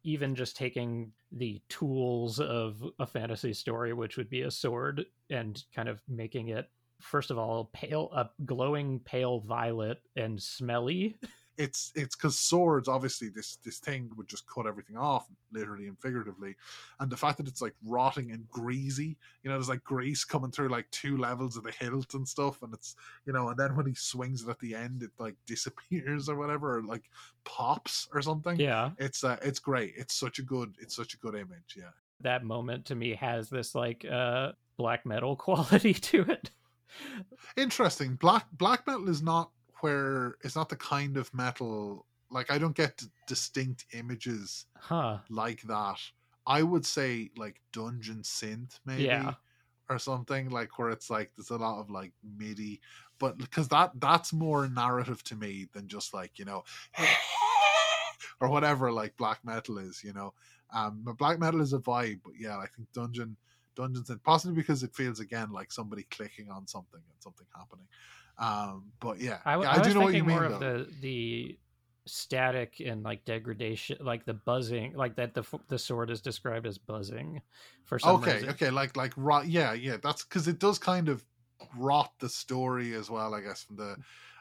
even just taking the tools of a fantasy story, which would be a sword, and kind of making it, first of all, pale, a glowing pale violet and smelly. it's it's because swords obviously this this thing would just cut everything off literally and figuratively and the fact that it's like rotting and greasy you know there's like grease coming through like two levels of the hilt and stuff and it's you know and then when he swings it at the end it like [laughs] disappears or whatever or like pops or something Yeah. it's uh it's great it's such a good it's such a good image yeah that moment to me has this like uh black metal [laughs] quality to it. Interesting black black metal is not where it's not the kind of metal like i don't get d- distinct images Huh. like that. I would say like dungeon synth maybe Yeah. or something like where it's like there's a lot of like MIDI, but because that that's more narrative to me than just like you know [laughs] or whatever like black metal is. You know, um, black metal is a vibe, but yeah, I think dungeon dungeon synth possibly because it feels again like somebody clicking on something and something happening. Um, but yeah, I, w- yeah, I was do know what you mean. more of though. the the static and like degradation, like the buzzing, like that the the sword is described as buzzing for some okay reason. okay like like rot yeah yeah that's because it does kind of rot the story as well i guess from the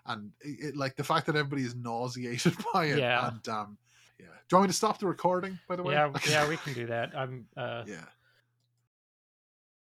and it- like the fact that everybody is nauseated [laughs] by it Yeah. and um yeah do you want me to stop the recording by the way Yeah, [laughs] yeah, we can do that. I'm uh yeah